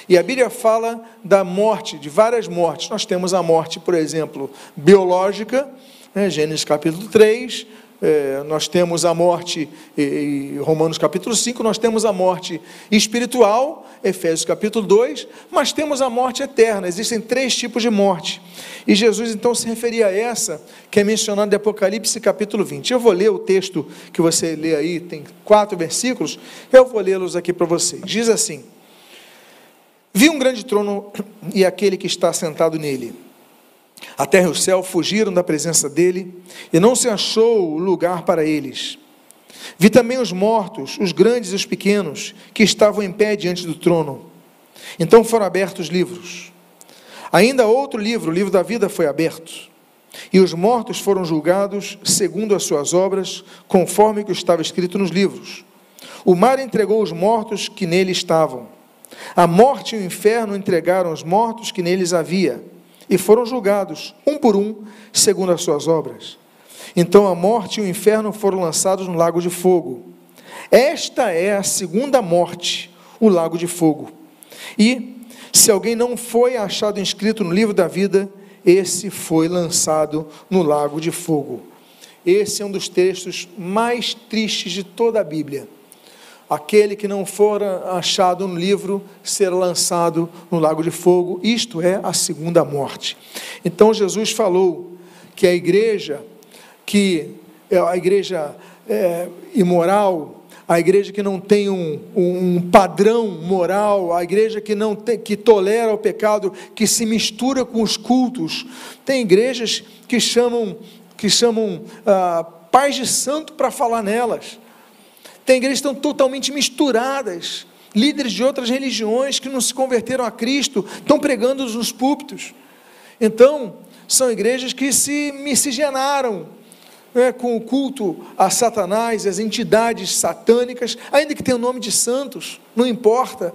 E a Bíblia fala da morte, de várias mortes. Nós temos a morte, por exemplo, biológica, né, Gênesis capítulo 3, é, nós temos a morte, em Romanos capítulo 5, nós temos a morte espiritual, Efésios capítulo 2, mas temos a morte eterna. Existem três tipos de morte. E Jesus então se referia a essa, que é mencionada em Apocalipse capítulo 20. Eu vou ler o texto que você lê aí, tem quatro versículos, eu vou lê-los aqui para vocês. Diz assim: Vi um grande trono e aquele que está sentado nele a terra e o céu fugiram da presença dele, e não se achou lugar para eles. Vi também os mortos, os grandes e os pequenos, que estavam em pé diante do trono. Então foram abertos livros. Ainda outro livro, o livro da vida, foi aberto. E os mortos foram julgados segundo as suas obras, conforme o que estava escrito nos livros. O mar entregou os mortos que nele estavam. A morte e o inferno entregaram os mortos que neles havia e foram julgados, um por um, segundo as suas obras. Então a morte e o inferno foram lançados no lago de fogo. Esta é a segunda morte, o lago de fogo. E, se alguém não foi achado inscrito no livro da vida, esse foi lançado no lago de fogo. Esse é um dos textos mais tristes de toda a Bíblia. Aquele que não for achado no livro será lançado no lago de fogo, isto é a segunda morte. Então Jesus falou que a igreja, que é a igreja é, imoral, a igreja que não tem um, um, padrão moral, a igreja que não tem, que tolera o pecado, que se mistura com os cultos. Tem igrejas que chamam que chamam ah, pais de santo para falar nelas. Tem igrejas que estão totalmente misturadas. Líderes de outras religiões que não se converteram a Cristo estão pregando nos púlpitos. Então, são igrejas que se miscigenaram, né, com o culto a Satanás, as entidades satânicas, ainda que tenha o nome de santos, não importa.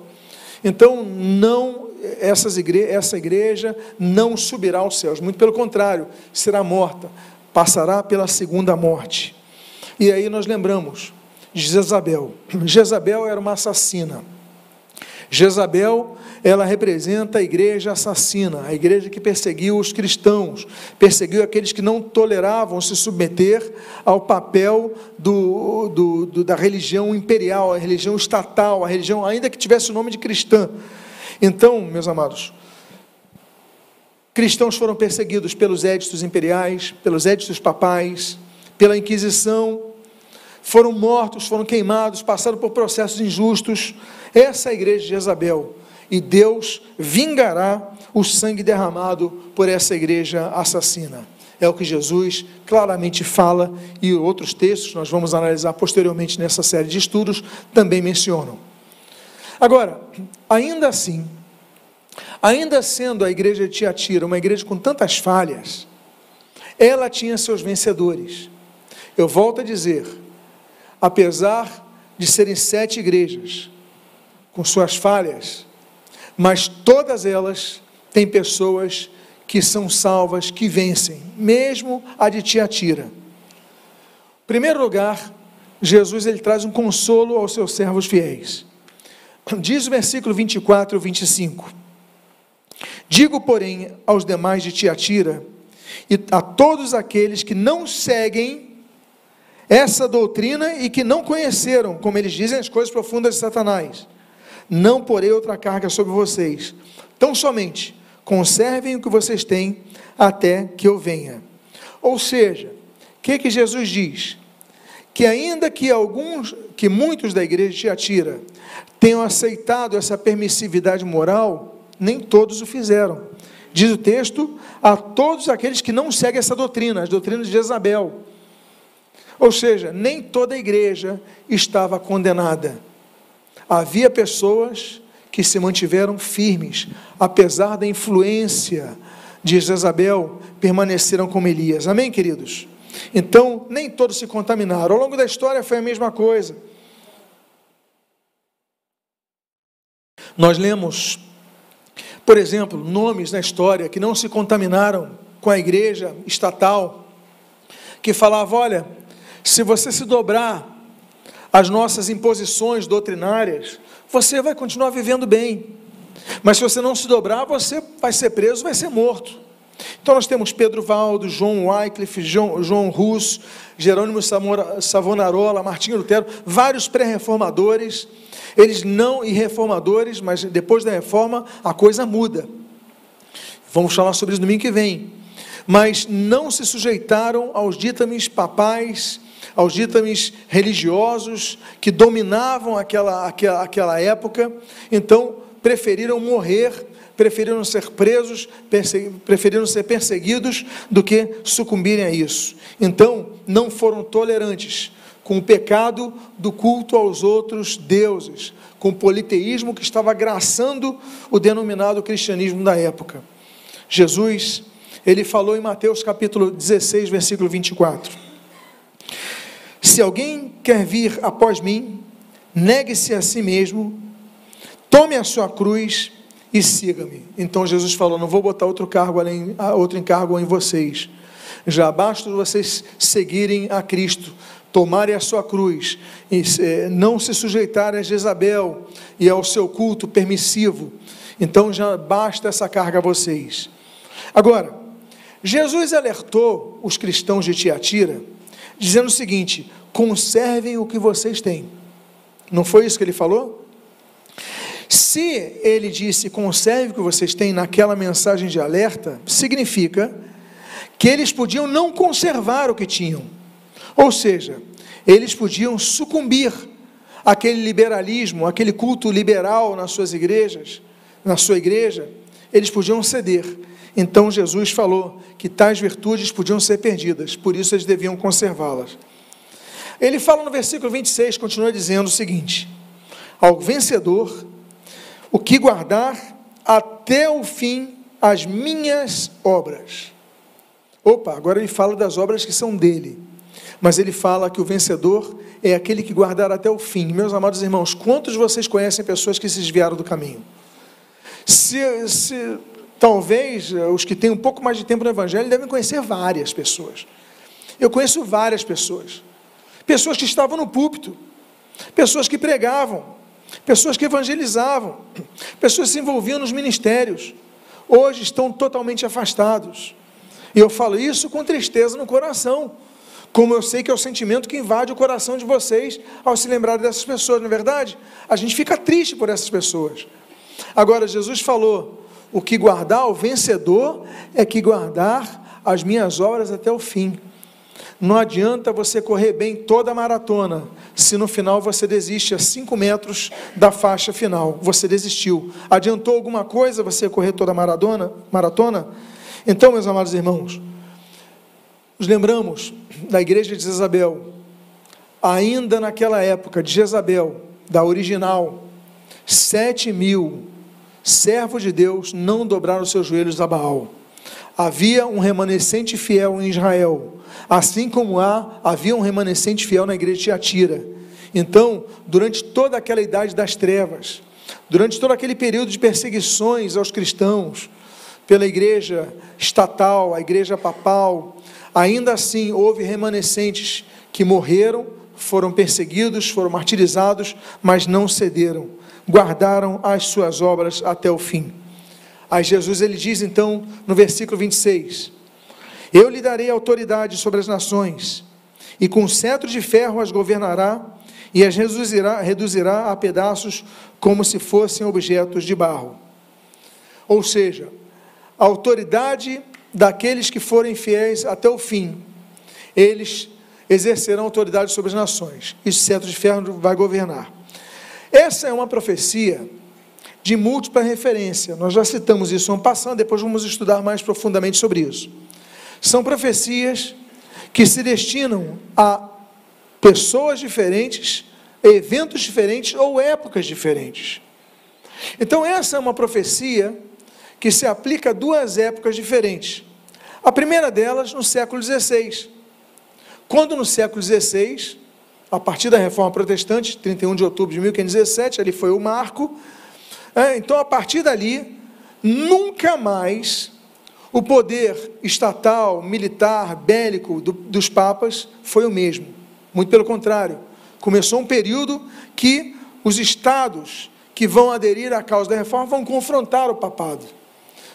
Então, não essas igre essa igreja não subirá aos céus, muito pelo contrário, será morta, passará pela segunda morte. E aí nós lembramos de Jezabel. Jezabel era uma assassina. Jezabel, ela representa a igreja assassina, a igreja que perseguiu os cristãos, perseguiu aqueles que não toleravam se submeter ao papel do, do, do, da religião imperial, a religião estatal, a religião, ainda que tivesse o nome de cristã. Então, meus amados, cristãos foram perseguidos pelos éditos imperiais, pelos éditos papais, pela Inquisição, foram mortos, foram queimados, passaram por processos injustos. Essa é a igreja de Jezabel. E Deus vingará o sangue derramado por essa igreja assassina. É o que Jesus claramente fala e outros textos, nós vamos analisar posteriormente nessa série de estudos, também mencionam. Agora, ainda assim, ainda sendo a igreja de Tiatira uma igreja com tantas falhas, ela tinha seus vencedores. Eu volto a dizer, apesar de serem sete igrejas, com suas falhas, mas todas elas têm pessoas que são salvas, que vencem, mesmo a de Tiatira. Em primeiro lugar, Jesus ele traz um consolo aos seus servos fiéis. Diz o versículo 24 e 25: Digo, porém, aos demais de Tiatira e a todos aqueles que não seguem essa doutrina e que não conheceram, como eles dizem, as coisas profundas de Satanás. Não porei outra carga sobre vocês. Tão somente conservem o que vocês têm até que eu venha. Ou seja, o que, que Jesus diz? Que ainda que alguns, que muitos da igreja de Tiatira tenham aceitado essa permissividade moral, nem todos o fizeram. Diz o texto, a todos aqueles que não seguem essa doutrina, as doutrinas de Jezabel ou seja, nem toda a igreja estava condenada. Havia pessoas que se mantiveram firmes, apesar da influência de Jezabel, permaneceram como Elias. Amém, queridos? Então, nem todos se contaminaram. Ao longo da história foi a mesma coisa. Nós lemos, por exemplo, nomes na história que não se contaminaram com a igreja estatal, que falava: olha, se você se dobrar às nossas imposições doutrinárias, você vai continuar vivendo bem. Mas se você não se dobrar, você vai ser preso, vai ser morto. Então nós temos Pedro Valdo, João Wycliffe, João, João Russo, Jerônimo Savonarola, Martinho Lutero, vários pré-reformadores, eles não e reformadores, mas depois da reforma a coisa muda. Vamos falar sobre isso no domingo que vem. Mas não se sujeitaram aos ditames papais aos ditames religiosos que dominavam aquela, aquela, aquela época, então preferiram morrer, preferiram ser presos, preferiram ser perseguidos do que sucumbirem a isso. Então, não foram tolerantes com o pecado do culto aos outros deuses, com o politeísmo que estava agraçando o denominado cristianismo da época. Jesus, ele falou em Mateus capítulo 16, versículo 24: se alguém quer vir após mim, negue-se a si mesmo, tome a sua cruz e siga-me. Então Jesus falou: Não vou botar outro cargo além, outro encargo em vocês. Já basta vocês seguirem a Cristo, tomarem a sua cruz, e não se sujeitarem a Jezabel e ao seu culto permissivo. Então já basta essa carga a vocês. Agora, Jesus alertou os cristãos de Tiatira, dizendo o seguinte: conservem o que vocês têm. Não foi isso que ele falou? Se ele disse conserve o que vocês têm naquela mensagem de alerta, significa que eles podiam não conservar o que tinham. Ou seja, eles podiam sucumbir àquele liberalismo, aquele culto liberal nas suas igrejas, na sua igreja, eles podiam ceder. Então Jesus falou que tais virtudes podiam ser perdidas, por isso eles deviam conservá-las. Ele fala no versículo 26, continua dizendo o seguinte: Ao vencedor, o que guardar até o fim as minhas obras. Opa, agora ele fala das obras que são dele. Mas ele fala que o vencedor é aquele que guardar até o fim. Meus amados irmãos, quantos de vocês conhecem pessoas que se desviaram do caminho? Se, se talvez eh, os que têm um pouco mais de tempo no Evangelho devem conhecer várias pessoas. Eu conheço várias pessoas. Pessoas que estavam no púlpito, pessoas que pregavam, pessoas que evangelizavam, pessoas que se envolviam nos ministérios, hoje estão totalmente afastados. E eu falo isso com tristeza no coração, como eu sei que é o sentimento que invade o coração de vocês ao se lembrarem dessas pessoas, não é verdade? A gente fica triste por essas pessoas. Agora, Jesus falou: o que guardar, o vencedor, é que guardar as minhas obras até o fim. Não adianta você correr bem toda a maratona, se no final você desiste a 5 metros da faixa final. Você desistiu. Adiantou alguma coisa você correr toda a maratona? maratona? Então, meus amados irmãos, nos lembramos da igreja de Jezabel, ainda naquela época de Jezabel, da original, sete mil servos de Deus não dobraram seus joelhos a Baal. Havia um remanescente fiel em Israel, assim como há, havia um remanescente fiel na igreja de Tiatira. Então, durante toda aquela idade das trevas, durante todo aquele período de perseguições aos cristãos, pela igreja estatal, a igreja papal, ainda assim houve remanescentes que morreram, foram perseguidos, foram martirizados, mas não cederam, guardaram as suas obras até o fim. Aí Jesus ele diz então no versículo 26: Eu lhe darei autoridade sobre as nações, e com cetro de ferro as governará, e as reduzirá, reduzirá a pedaços como se fossem objetos de barro. Ou seja, a autoridade daqueles que forem fiéis até o fim. Eles exercerão autoridade sobre as nações. E o cetro de ferro vai governar. Essa é uma profecia de múltipla referência. Nós já citamos isso ano passado, depois vamos estudar mais profundamente sobre isso. São profecias que se destinam a pessoas diferentes, eventos diferentes ou épocas diferentes. Então, essa é uma profecia que se aplica a duas épocas diferentes. A primeira delas no século XVI. Quando no século XVI, a partir da reforma protestante, 31 de outubro de 1517, ali foi o marco. É, então, a partir dali, nunca mais o poder estatal, militar, bélico do, dos papas foi o mesmo. Muito pelo contrário, começou um período que os estados que vão aderir à causa da reforma vão confrontar o papado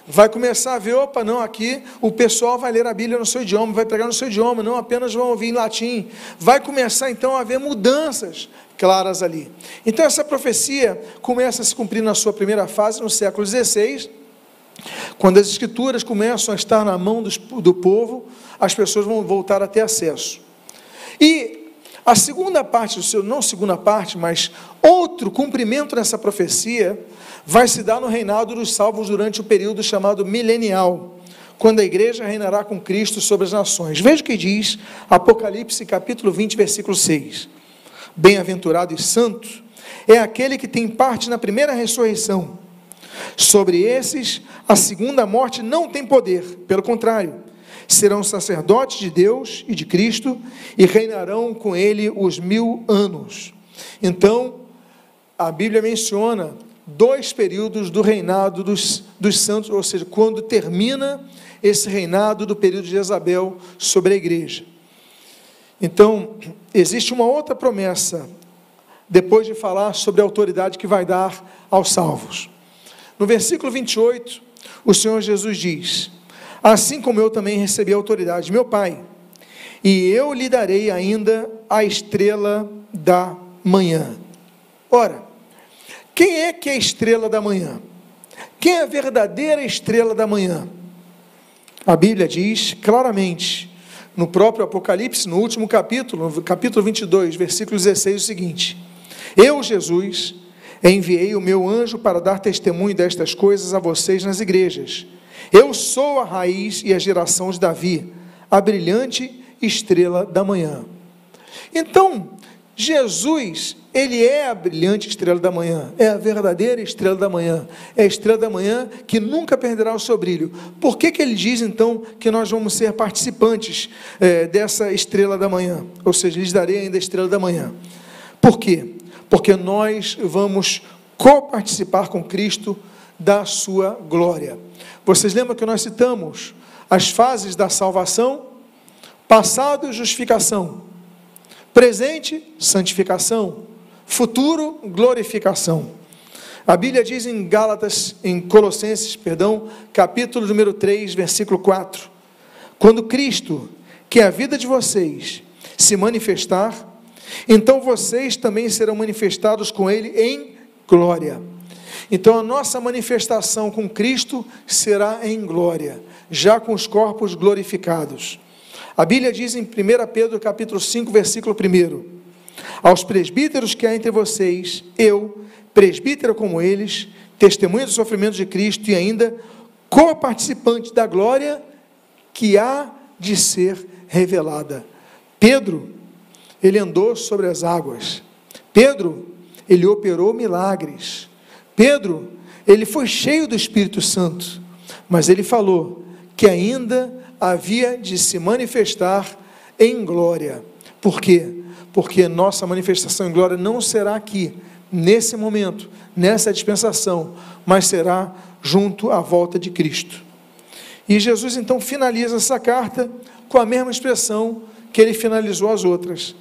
vai começar a ver, opa, não, aqui o pessoal vai ler a Bíblia no seu idioma, vai pregar no seu idioma, não apenas vão ouvir em latim. Vai começar então a haver mudanças claras ali. Então essa profecia começa a se cumprir na sua primeira fase, no século XVI, quando as escrituras começam a estar na mão do povo, as pessoas vão voltar a ter acesso. E a segunda parte do seu, não segunda parte, mas outro cumprimento nessa profecia, vai se dar no reinado dos salvos durante o período chamado milenial, quando a igreja reinará com Cristo sobre as nações. Veja o que diz Apocalipse capítulo 20, versículo 6. Bem-aventurado e santo é aquele que tem parte na primeira ressurreição. Sobre esses, a segunda morte não tem poder, pelo contrário, serão sacerdotes de Deus e de Cristo e reinarão com ele os mil anos. Então, a Bíblia menciona dois períodos do reinado dos, dos santos, ou seja, quando termina esse reinado do período de Jezabel sobre a igreja. Então, existe uma outra promessa, depois de falar sobre a autoridade que vai dar aos salvos. No versículo 28, o Senhor Jesus diz: Assim como eu também recebi a autoridade de meu Pai, e eu lhe darei ainda a estrela da manhã. Ora, quem é que é a estrela da manhã? Quem é a verdadeira estrela da manhã? A Bíblia diz claramente, no próprio Apocalipse, no último capítulo, no capítulo 22, versículo 16, o seguinte: Eu, Jesus, enviei o meu anjo para dar testemunho destas coisas a vocês nas igrejas. Eu sou a raiz e a geração de Davi, a brilhante estrela da manhã. Então, Jesus, ele é a brilhante estrela da manhã, é a verdadeira estrela da manhã, é a estrela da manhã que nunca perderá o seu brilho. Por que, que ele diz então que nós vamos ser participantes é, dessa estrela da manhã? Ou seja, lhes darei ainda a estrela da manhã. Por quê? Porque nós vamos coparticipar com Cristo da sua glória. Vocês lembram que nós citamos as fases da salvação? Passado, justificação. Presente, santificação. Futuro, glorificação. A Bíblia diz em Gálatas, em Colossenses, perdão, capítulo número 3, versículo 4: Quando Cristo, que é a vida de vocês, se manifestar, então vocês também serão manifestados com Ele em glória. Então a nossa manifestação com Cristo será em glória, já com os corpos glorificados. A Bíblia diz em 1 Pedro capítulo 5, versículo 1: Aos presbíteros que há entre vocês, eu, presbítero como eles, testemunha do sofrimento de Cristo e ainda co-participante da glória que há de ser revelada. Pedro, ele andou sobre as águas. Pedro, ele operou milagres. Pedro, ele foi cheio do Espírito Santo, mas ele falou que ainda havia de se manifestar em glória. Por quê? Porque nossa manifestação em glória não será aqui, nesse momento, nessa dispensação, mas será junto à volta de Cristo. E Jesus então finaliza essa carta com a mesma expressão que ele finalizou as outras.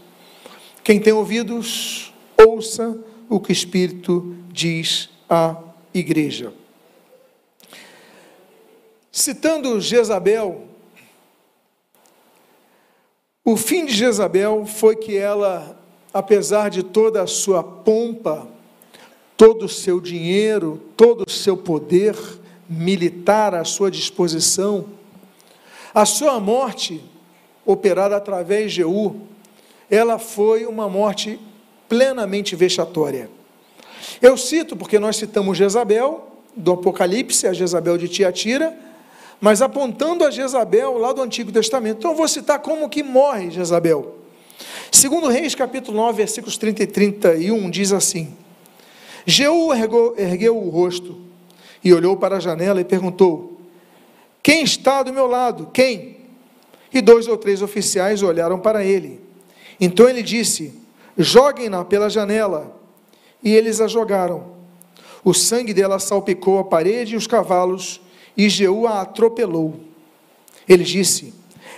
Quem tem ouvidos, ouça o que o Espírito diz à igreja. Citando Jezabel, o fim de Jezabel foi que ela, apesar de toda a sua pompa, todo o seu dinheiro, todo o seu poder militar à sua disposição, a sua morte, operada através de Jeú, ela foi uma morte plenamente vexatória. Eu cito porque nós citamos Jezabel, do Apocalipse, a Jezabel de Tiatira, mas apontando a Jezabel lá do Antigo Testamento. Então eu vou citar como que morre Jezabel. Segundo Reis, capítulo 9, versículos 30 e 31, diz assim: Jeú ergueu, ergueu o rosto e olhou para a janela e perguntou: Quem está do meu lado? Quem? E dois ou três oficiais olharam para ele. Então ele disse: Joguem-na pela janela. E eles a jogaram. O sangue dela salpicou a parede e os cavalos e Jeú a atropelou. Ele disse: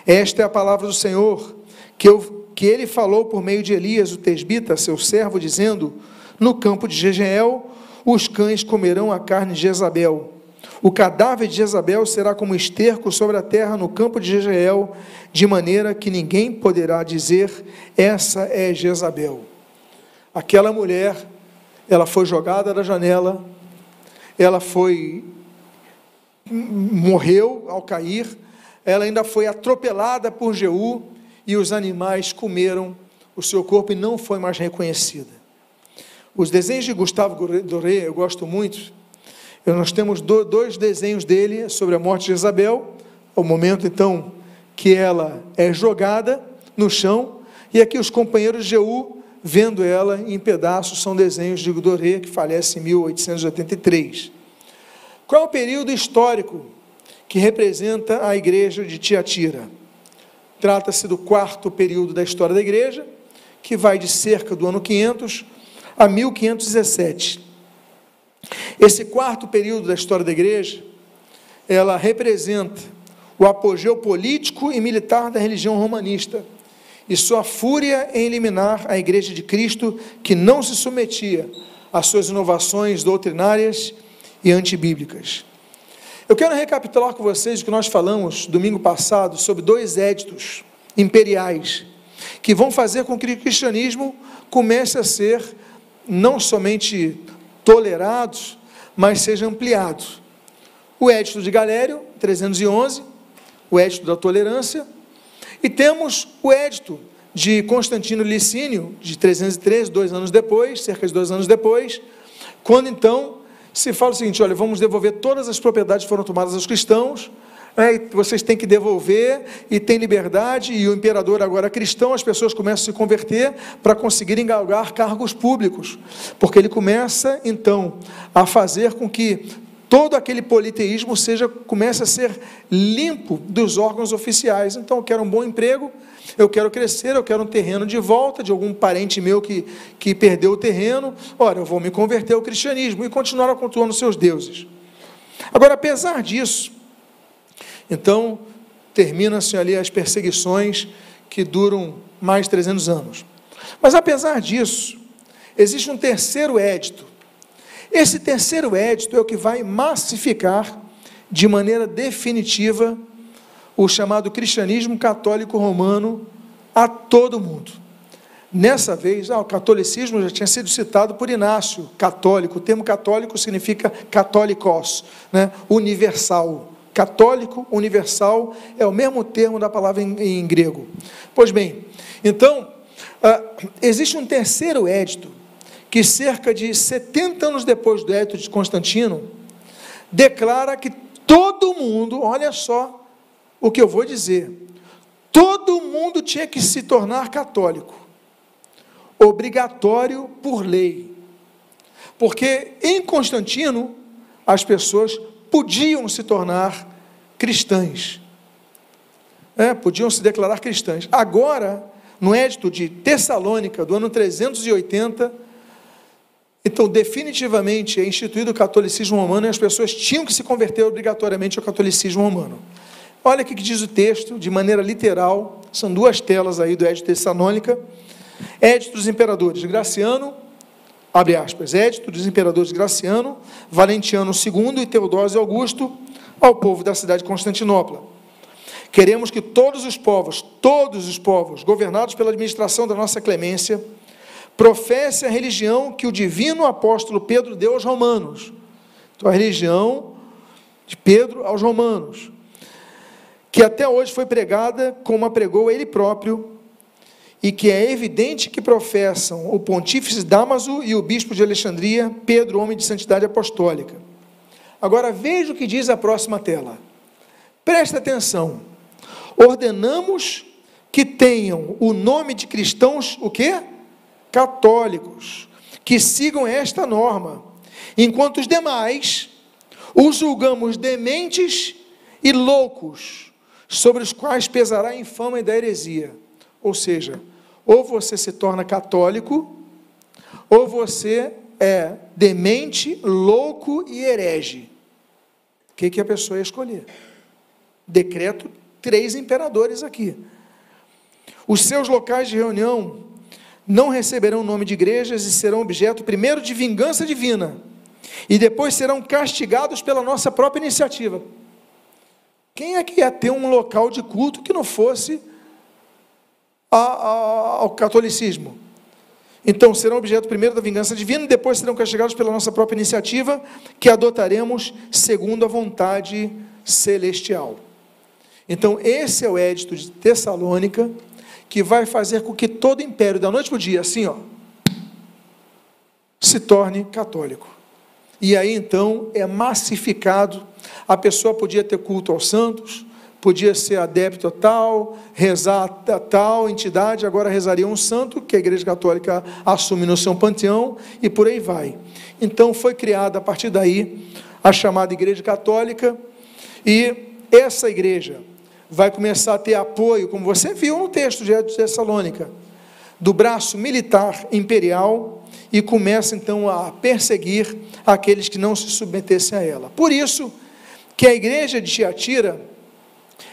Esta é a palavra do Senhor, que, eu, que ele falou por meio de Elias, o tesbita, seu servo, dizendo: No campo de Jezreel, os cães comerão a carne de Jezabel. O cadáver de Jezabel será como esterco sobre a terra no campo de Jezreel, de maneira que ninguém poderá dizer: Essa é Jezabel. Aquela mulher, ela foi jogada da janela, ela foi morreu ao cair, ela ainda foi atropelada por Jeú e os animais comeram o seu corpo e não foi mais reconhecida. Os desenhos de Gustavo Doré, eu gosto muito. Nós temos dois desenhos dele sobre a morte de Isabel, o momento então que ela é jogada no chão, e aqui os companheiros de Jeú vendo ela em pedaços, são desenhos de Doré, que falece em 1883. Qual é o período histórico que representa a igreja de Tiatira? Trata-se do quarto período da história da igreja, que vai de cerca do ano 500 a 1517. Esse quarto período da história da igreja, ela representa o apogeu político e militar da religião romanista e sua fúria em eliminar a igreja de Cristo que não se submetia às suas inovações doutrinárias e antibíblicas. Eu quero recapitular com vocês o que nós falamos domingo passado sobre dois éditos imperiais que vão fazer com que o cristianismo comece a ser não somente tolerado, mas seja ampliado. O Edito de Galério, 311, o Edito da Tolerância, e temos o Edito de Constantino Licínio, de 313, dois anos depois, cerca de dois anos depois, quando então se fala o seguinte: olha, vamos devolver todas as propriedades que foram tomadas aos cristãos, é, vocês têm que devolver e tem liberdade, e o imperador agora é cristão, as pessoas começam a se converter para conseguirem galgar cargos públicos, porque ele começa então a fazer com que todo aquele politeísmo seja comece a ser limpo dos órgãos oficiais. Então, eu quero um bom emprego, eu quero crescer, eu quero um terreno de volta de algum parente meu que, que perdeu o terreno. Ora, eu vou me converter ao cristianismo e continuar cultuando seus deuses. Agora, apesar disso, então, terminam-se ali as perseguições que duram mais de 300 anos. Mas, apesar disso, existe um terceiro édito. Esse terceiro édito é o que vai massificar de maneira definitiva o chamado cristianismo católico romano a todo mundo. Nessa vez, ah, o catolicismo já tinha sido citado por Inácio, católico. O termo católico significa católicos, né? universal. Católico, universal, é o mesmo termo da palavra em, em grego. Pois bem, então, ah, existe um terceiro édito, que cerca de 70 anos depois do édito de Constantino, declara que todo mundo, olha só o que eu vou dizer, todo mundo tinha que se tornar católico, obrigatório por lei. Porque em Constantino, as pessoas podiam se tornar cristãs. É, podiam se declarar cristãs. Agora, no édito de Tessalônica, do ano 380, então definitivamente é instituído o catolicismo romano e as pessoas tinham que se converter obrigatoriamente ao catolicismo romano. Olha o que diz o texto, de maneira literal, são duas telas aí do Édito de Tessalônica. Édito dos imperadores Graciano, abre aspas, Édito dos imperadores Graciano, Valentiano II e Teodósio Augusto, ao povo da cidade de Constantinopla. Queremos que todos os povos, todos os povos, governados pela administração da nossa clemência, professem a religião que o divino apóstolo Pedro deu aos romanos. Então, a religião de Pedro aos romanos, que até hoje foi pregada como a pregou ele próprio, e que é evidente que professam o pontífice Damaso e o bispo de Alexandria, Pedro, homem de santidade apostólica. Agora veja o que diz a próxima tela. Presta atenção. Ordenamos que tenham o nome de cristãos, o quê? Católicos, que sigam esta norma, enquanto os demais os julgamos dementes e loucos, sobre os quais pesará a infâmia da heresia. Ou seja, ou você se torna católico, ou você é demente, louco e herege. O que, que a pessoa ia escolher? Decreto três imperadores aqui. Os seus locais de reunião não receberão nome de igrejas e serão objeto primeiro de vingança divina e depois serão castigados pela nossa própria iniciativa. Quem é que ia ter um local de culto que não fosse ao catolicismo? Então serão objeto primeiro da vingança divina, depois serão castigados pela nossa própria iniciativa, que adotaremos segundo a vontade celestial. Então, esse é o édito de Tessalônica, que vai fazer com que todo império, da noite para o dia, assim, ó, se torne católico. E aí então é massificado. A pessoa podia ter culto aos santos, podia ser adepto a tal, rezar a tal entidade, agora rezaria um santo, que a Igreja Católica assume no seu panteão, e por aí vai. Então foi criada a partir daí a chamada Igreja Católica, e essa igreja vai começar a ter apoio, como você viu no texto de Tessalônica, do braço militar imperial, e começa então a perseguir aqueles que não se submetessem a ela. Por isso que a igreja de Tiatira,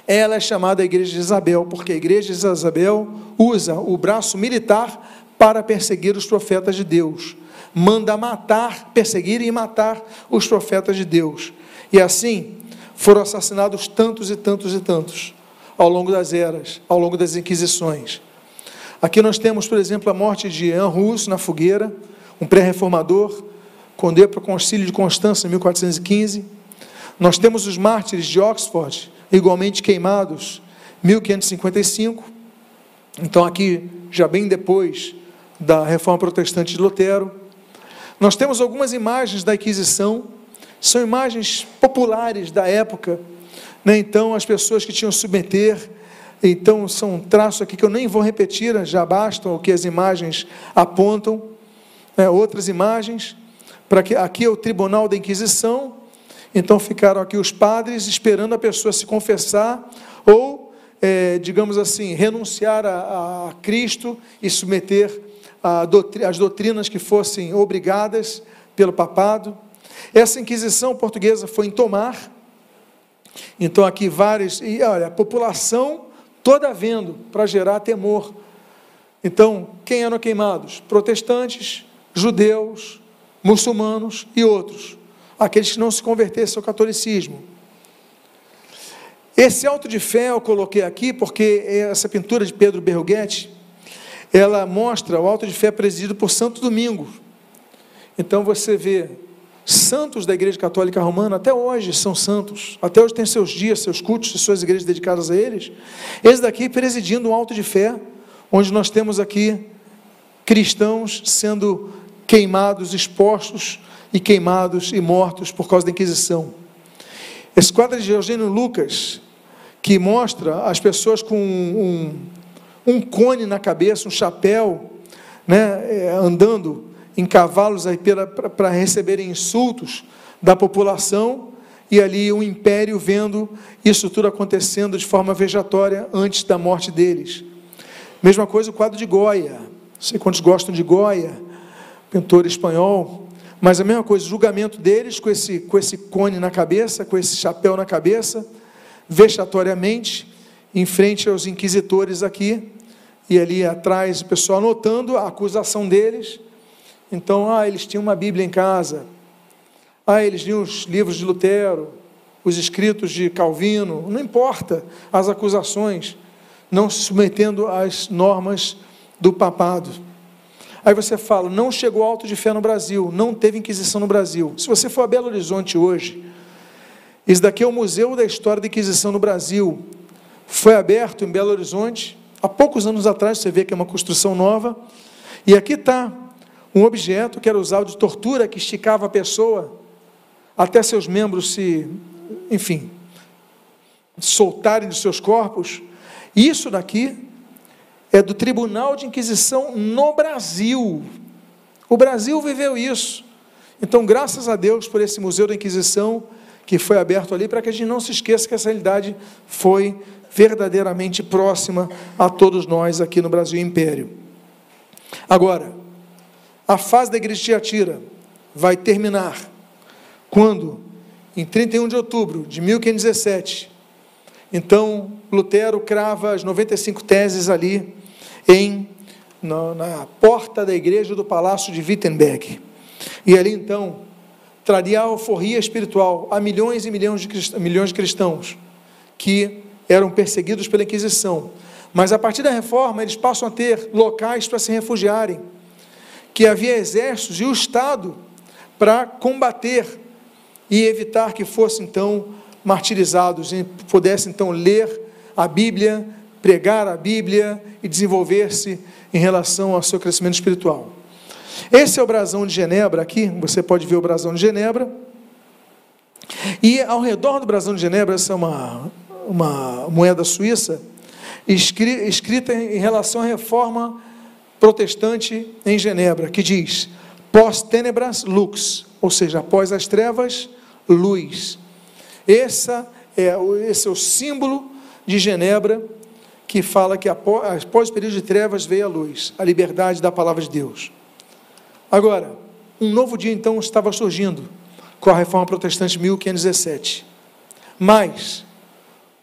ela é chamada a igreja de Isabel, porque a igreja de Isabel usa o braço militar para perseguir os profetas de Deus. Manda matar, perseguir e matar os profetas de Deus. E assim foram assassinados tantos e tantos e tantos ao longo das eras, ao longo das inquisições. Aqui nós temos, por exemplo, a morte de Jean Rus na fogueira, um pré-reformador, condenou para o concílio de Constança em 1415. Nós temos os mártires de Oxford, igualmente queimados, 1555. Então, aqui, já bem depois da reforma protestante de Lutero. Nós temos algumas imagens da Inquisição, são imagens populares da época. Né? Então, as pessoas que tinham submeter então, são traços aqui que eu nem vou repetir, já bastam o que as imagens apontam. Né, outras imagens, para que aqui é o tribunal da Inquisição. Então, ficaram aqui os padres esperando a pessoa se confessar ou, é, digamos assim, renunciar a, a Cristo e submeter as doutrinas que fossem obrigadas pelo papado. Essa Inquisição portuguesa foi em Tomar. Então, aqui vários. E olha, a população toda vendo para gerar temor. Então, quem eram queimados? Protestantes, judeus, muçulmanos e outros, aqueles que não se convertessem ao catolicismo. Esse alto de fé eu coloquei aqui porque essa pintura de Pedro Berruguete, ela mostra o alto de fé presidido por Santo Domingo. Então você vê santos da Igreja Católica Romana, até hoje são santos, até hoje têm seus dias, seus cultos, suas igrejas dedicadas a eles. Eles daqui presidindo um alto de fé, onde nós temos aqui cristãos sendo queimados, expostos e queimados e mortos por causa da Inquisição. Esse quadro de Eugênio Lucas, que mostra as pessoas com um, um, cone na cabeça, um chapéu, né, é, andando em cavalos para receberem insultos da população e ali o império vendo isso tudo acontecendo de forma vejatória antes da morte deles. Mesma coisa o quadro de Goya. Não sei quantos gostam de Goya, pintor espanhol, mas a mesma coisa, o julgamento deles com esse, com esse cone na cabeça, com esse chapéu na cabeça, vexatoriamente, em frente aos inquisitores aqui, e ali atrás o pessoal anotando a acusação deles, então, ah, eles tinham uma Bíblia em casa. Ah, eles liam os livros de Lutero, os escritos de Calvino, não importa as acusações, não se submetendo às normas do papado. Aí você fala, não chegou alto de fé no Brasil, não teve Inquisição no Brasil. Se você for a Belo Horizonte hoje, esse daqui é o Museu da História da Inquisição no Brasil. Foi aberto em Belo Horizonte, há poucos anos atrás, você vê que é uma construção nova. E aqui está um objeto que era usado de tortura, que esticava a pessoa até seus membros se, enfim, soltarem dos seus corpos. Isso daqui é do Tribunal de Inquisição no Brasil. O Brasil viveu isso. Então, graças a Deus por esse Museu da Inquisição que foi aberto ali, para que a gente não se esqueça que essa realidade foi verdadeiramente próxima a todos nós aqui no Brasil Império. Agora, a fase da igreja de vai terminar quando, em 31 de outubro de 1517, então Lutero crava as 95 teses ali em na, na porta da igreja do palácio de Wittenberg. E ali então traria alforria espiritual a milhões e milhões de, cristãos, milhões de cristãos que eram perseguidos pela Inquisição. Mas a partir da reforma, eles passam a ter locais para se refugiarem que havia exércitos e o Estado para combater e evitar que fossem então martirizados e pudessem então ler a Bíblia, pregar a Bíblia e desenvolver-se em relação ao seu crescimento espiritual. Esse é o brasão de Genebra aqui, você pode ver o brasão de Genebra. E ao redor do brasão de Genebra, essa é uma, uma moeda suíça, escrita em relação à reforma protestante em Genebra, que diz: pós tenebras lux, ou seja, após as trevas, luz. Essa é, esse é o símbolo de Genebra que fala que após, após o período de trevas veio a luz, a liberdade da palavra de Deus. Agora, um novo dia então estava surgindo com a reforma protestante de 1517. Mas,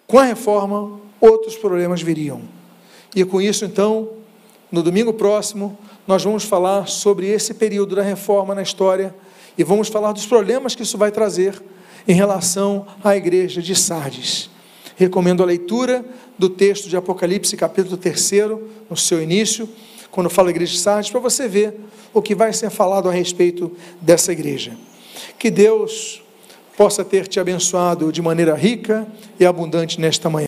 com a reforma, outros problemas viriam. E com isso, então, no domingo próximo, nós vamos falar sobre esse período da reforma na história e vamos falar dos problemas que isso vai trazer em relação à igreja de Sardes. Recomendo a leitura do texto de Apocalipse, capítulo 3, no seu início, quando fala igreja de Sardes, para você ver o que vai ser falado a respeito dessa igreja. Que Deus possa ter te abençoado de maneira rica e abundante nesta manhã.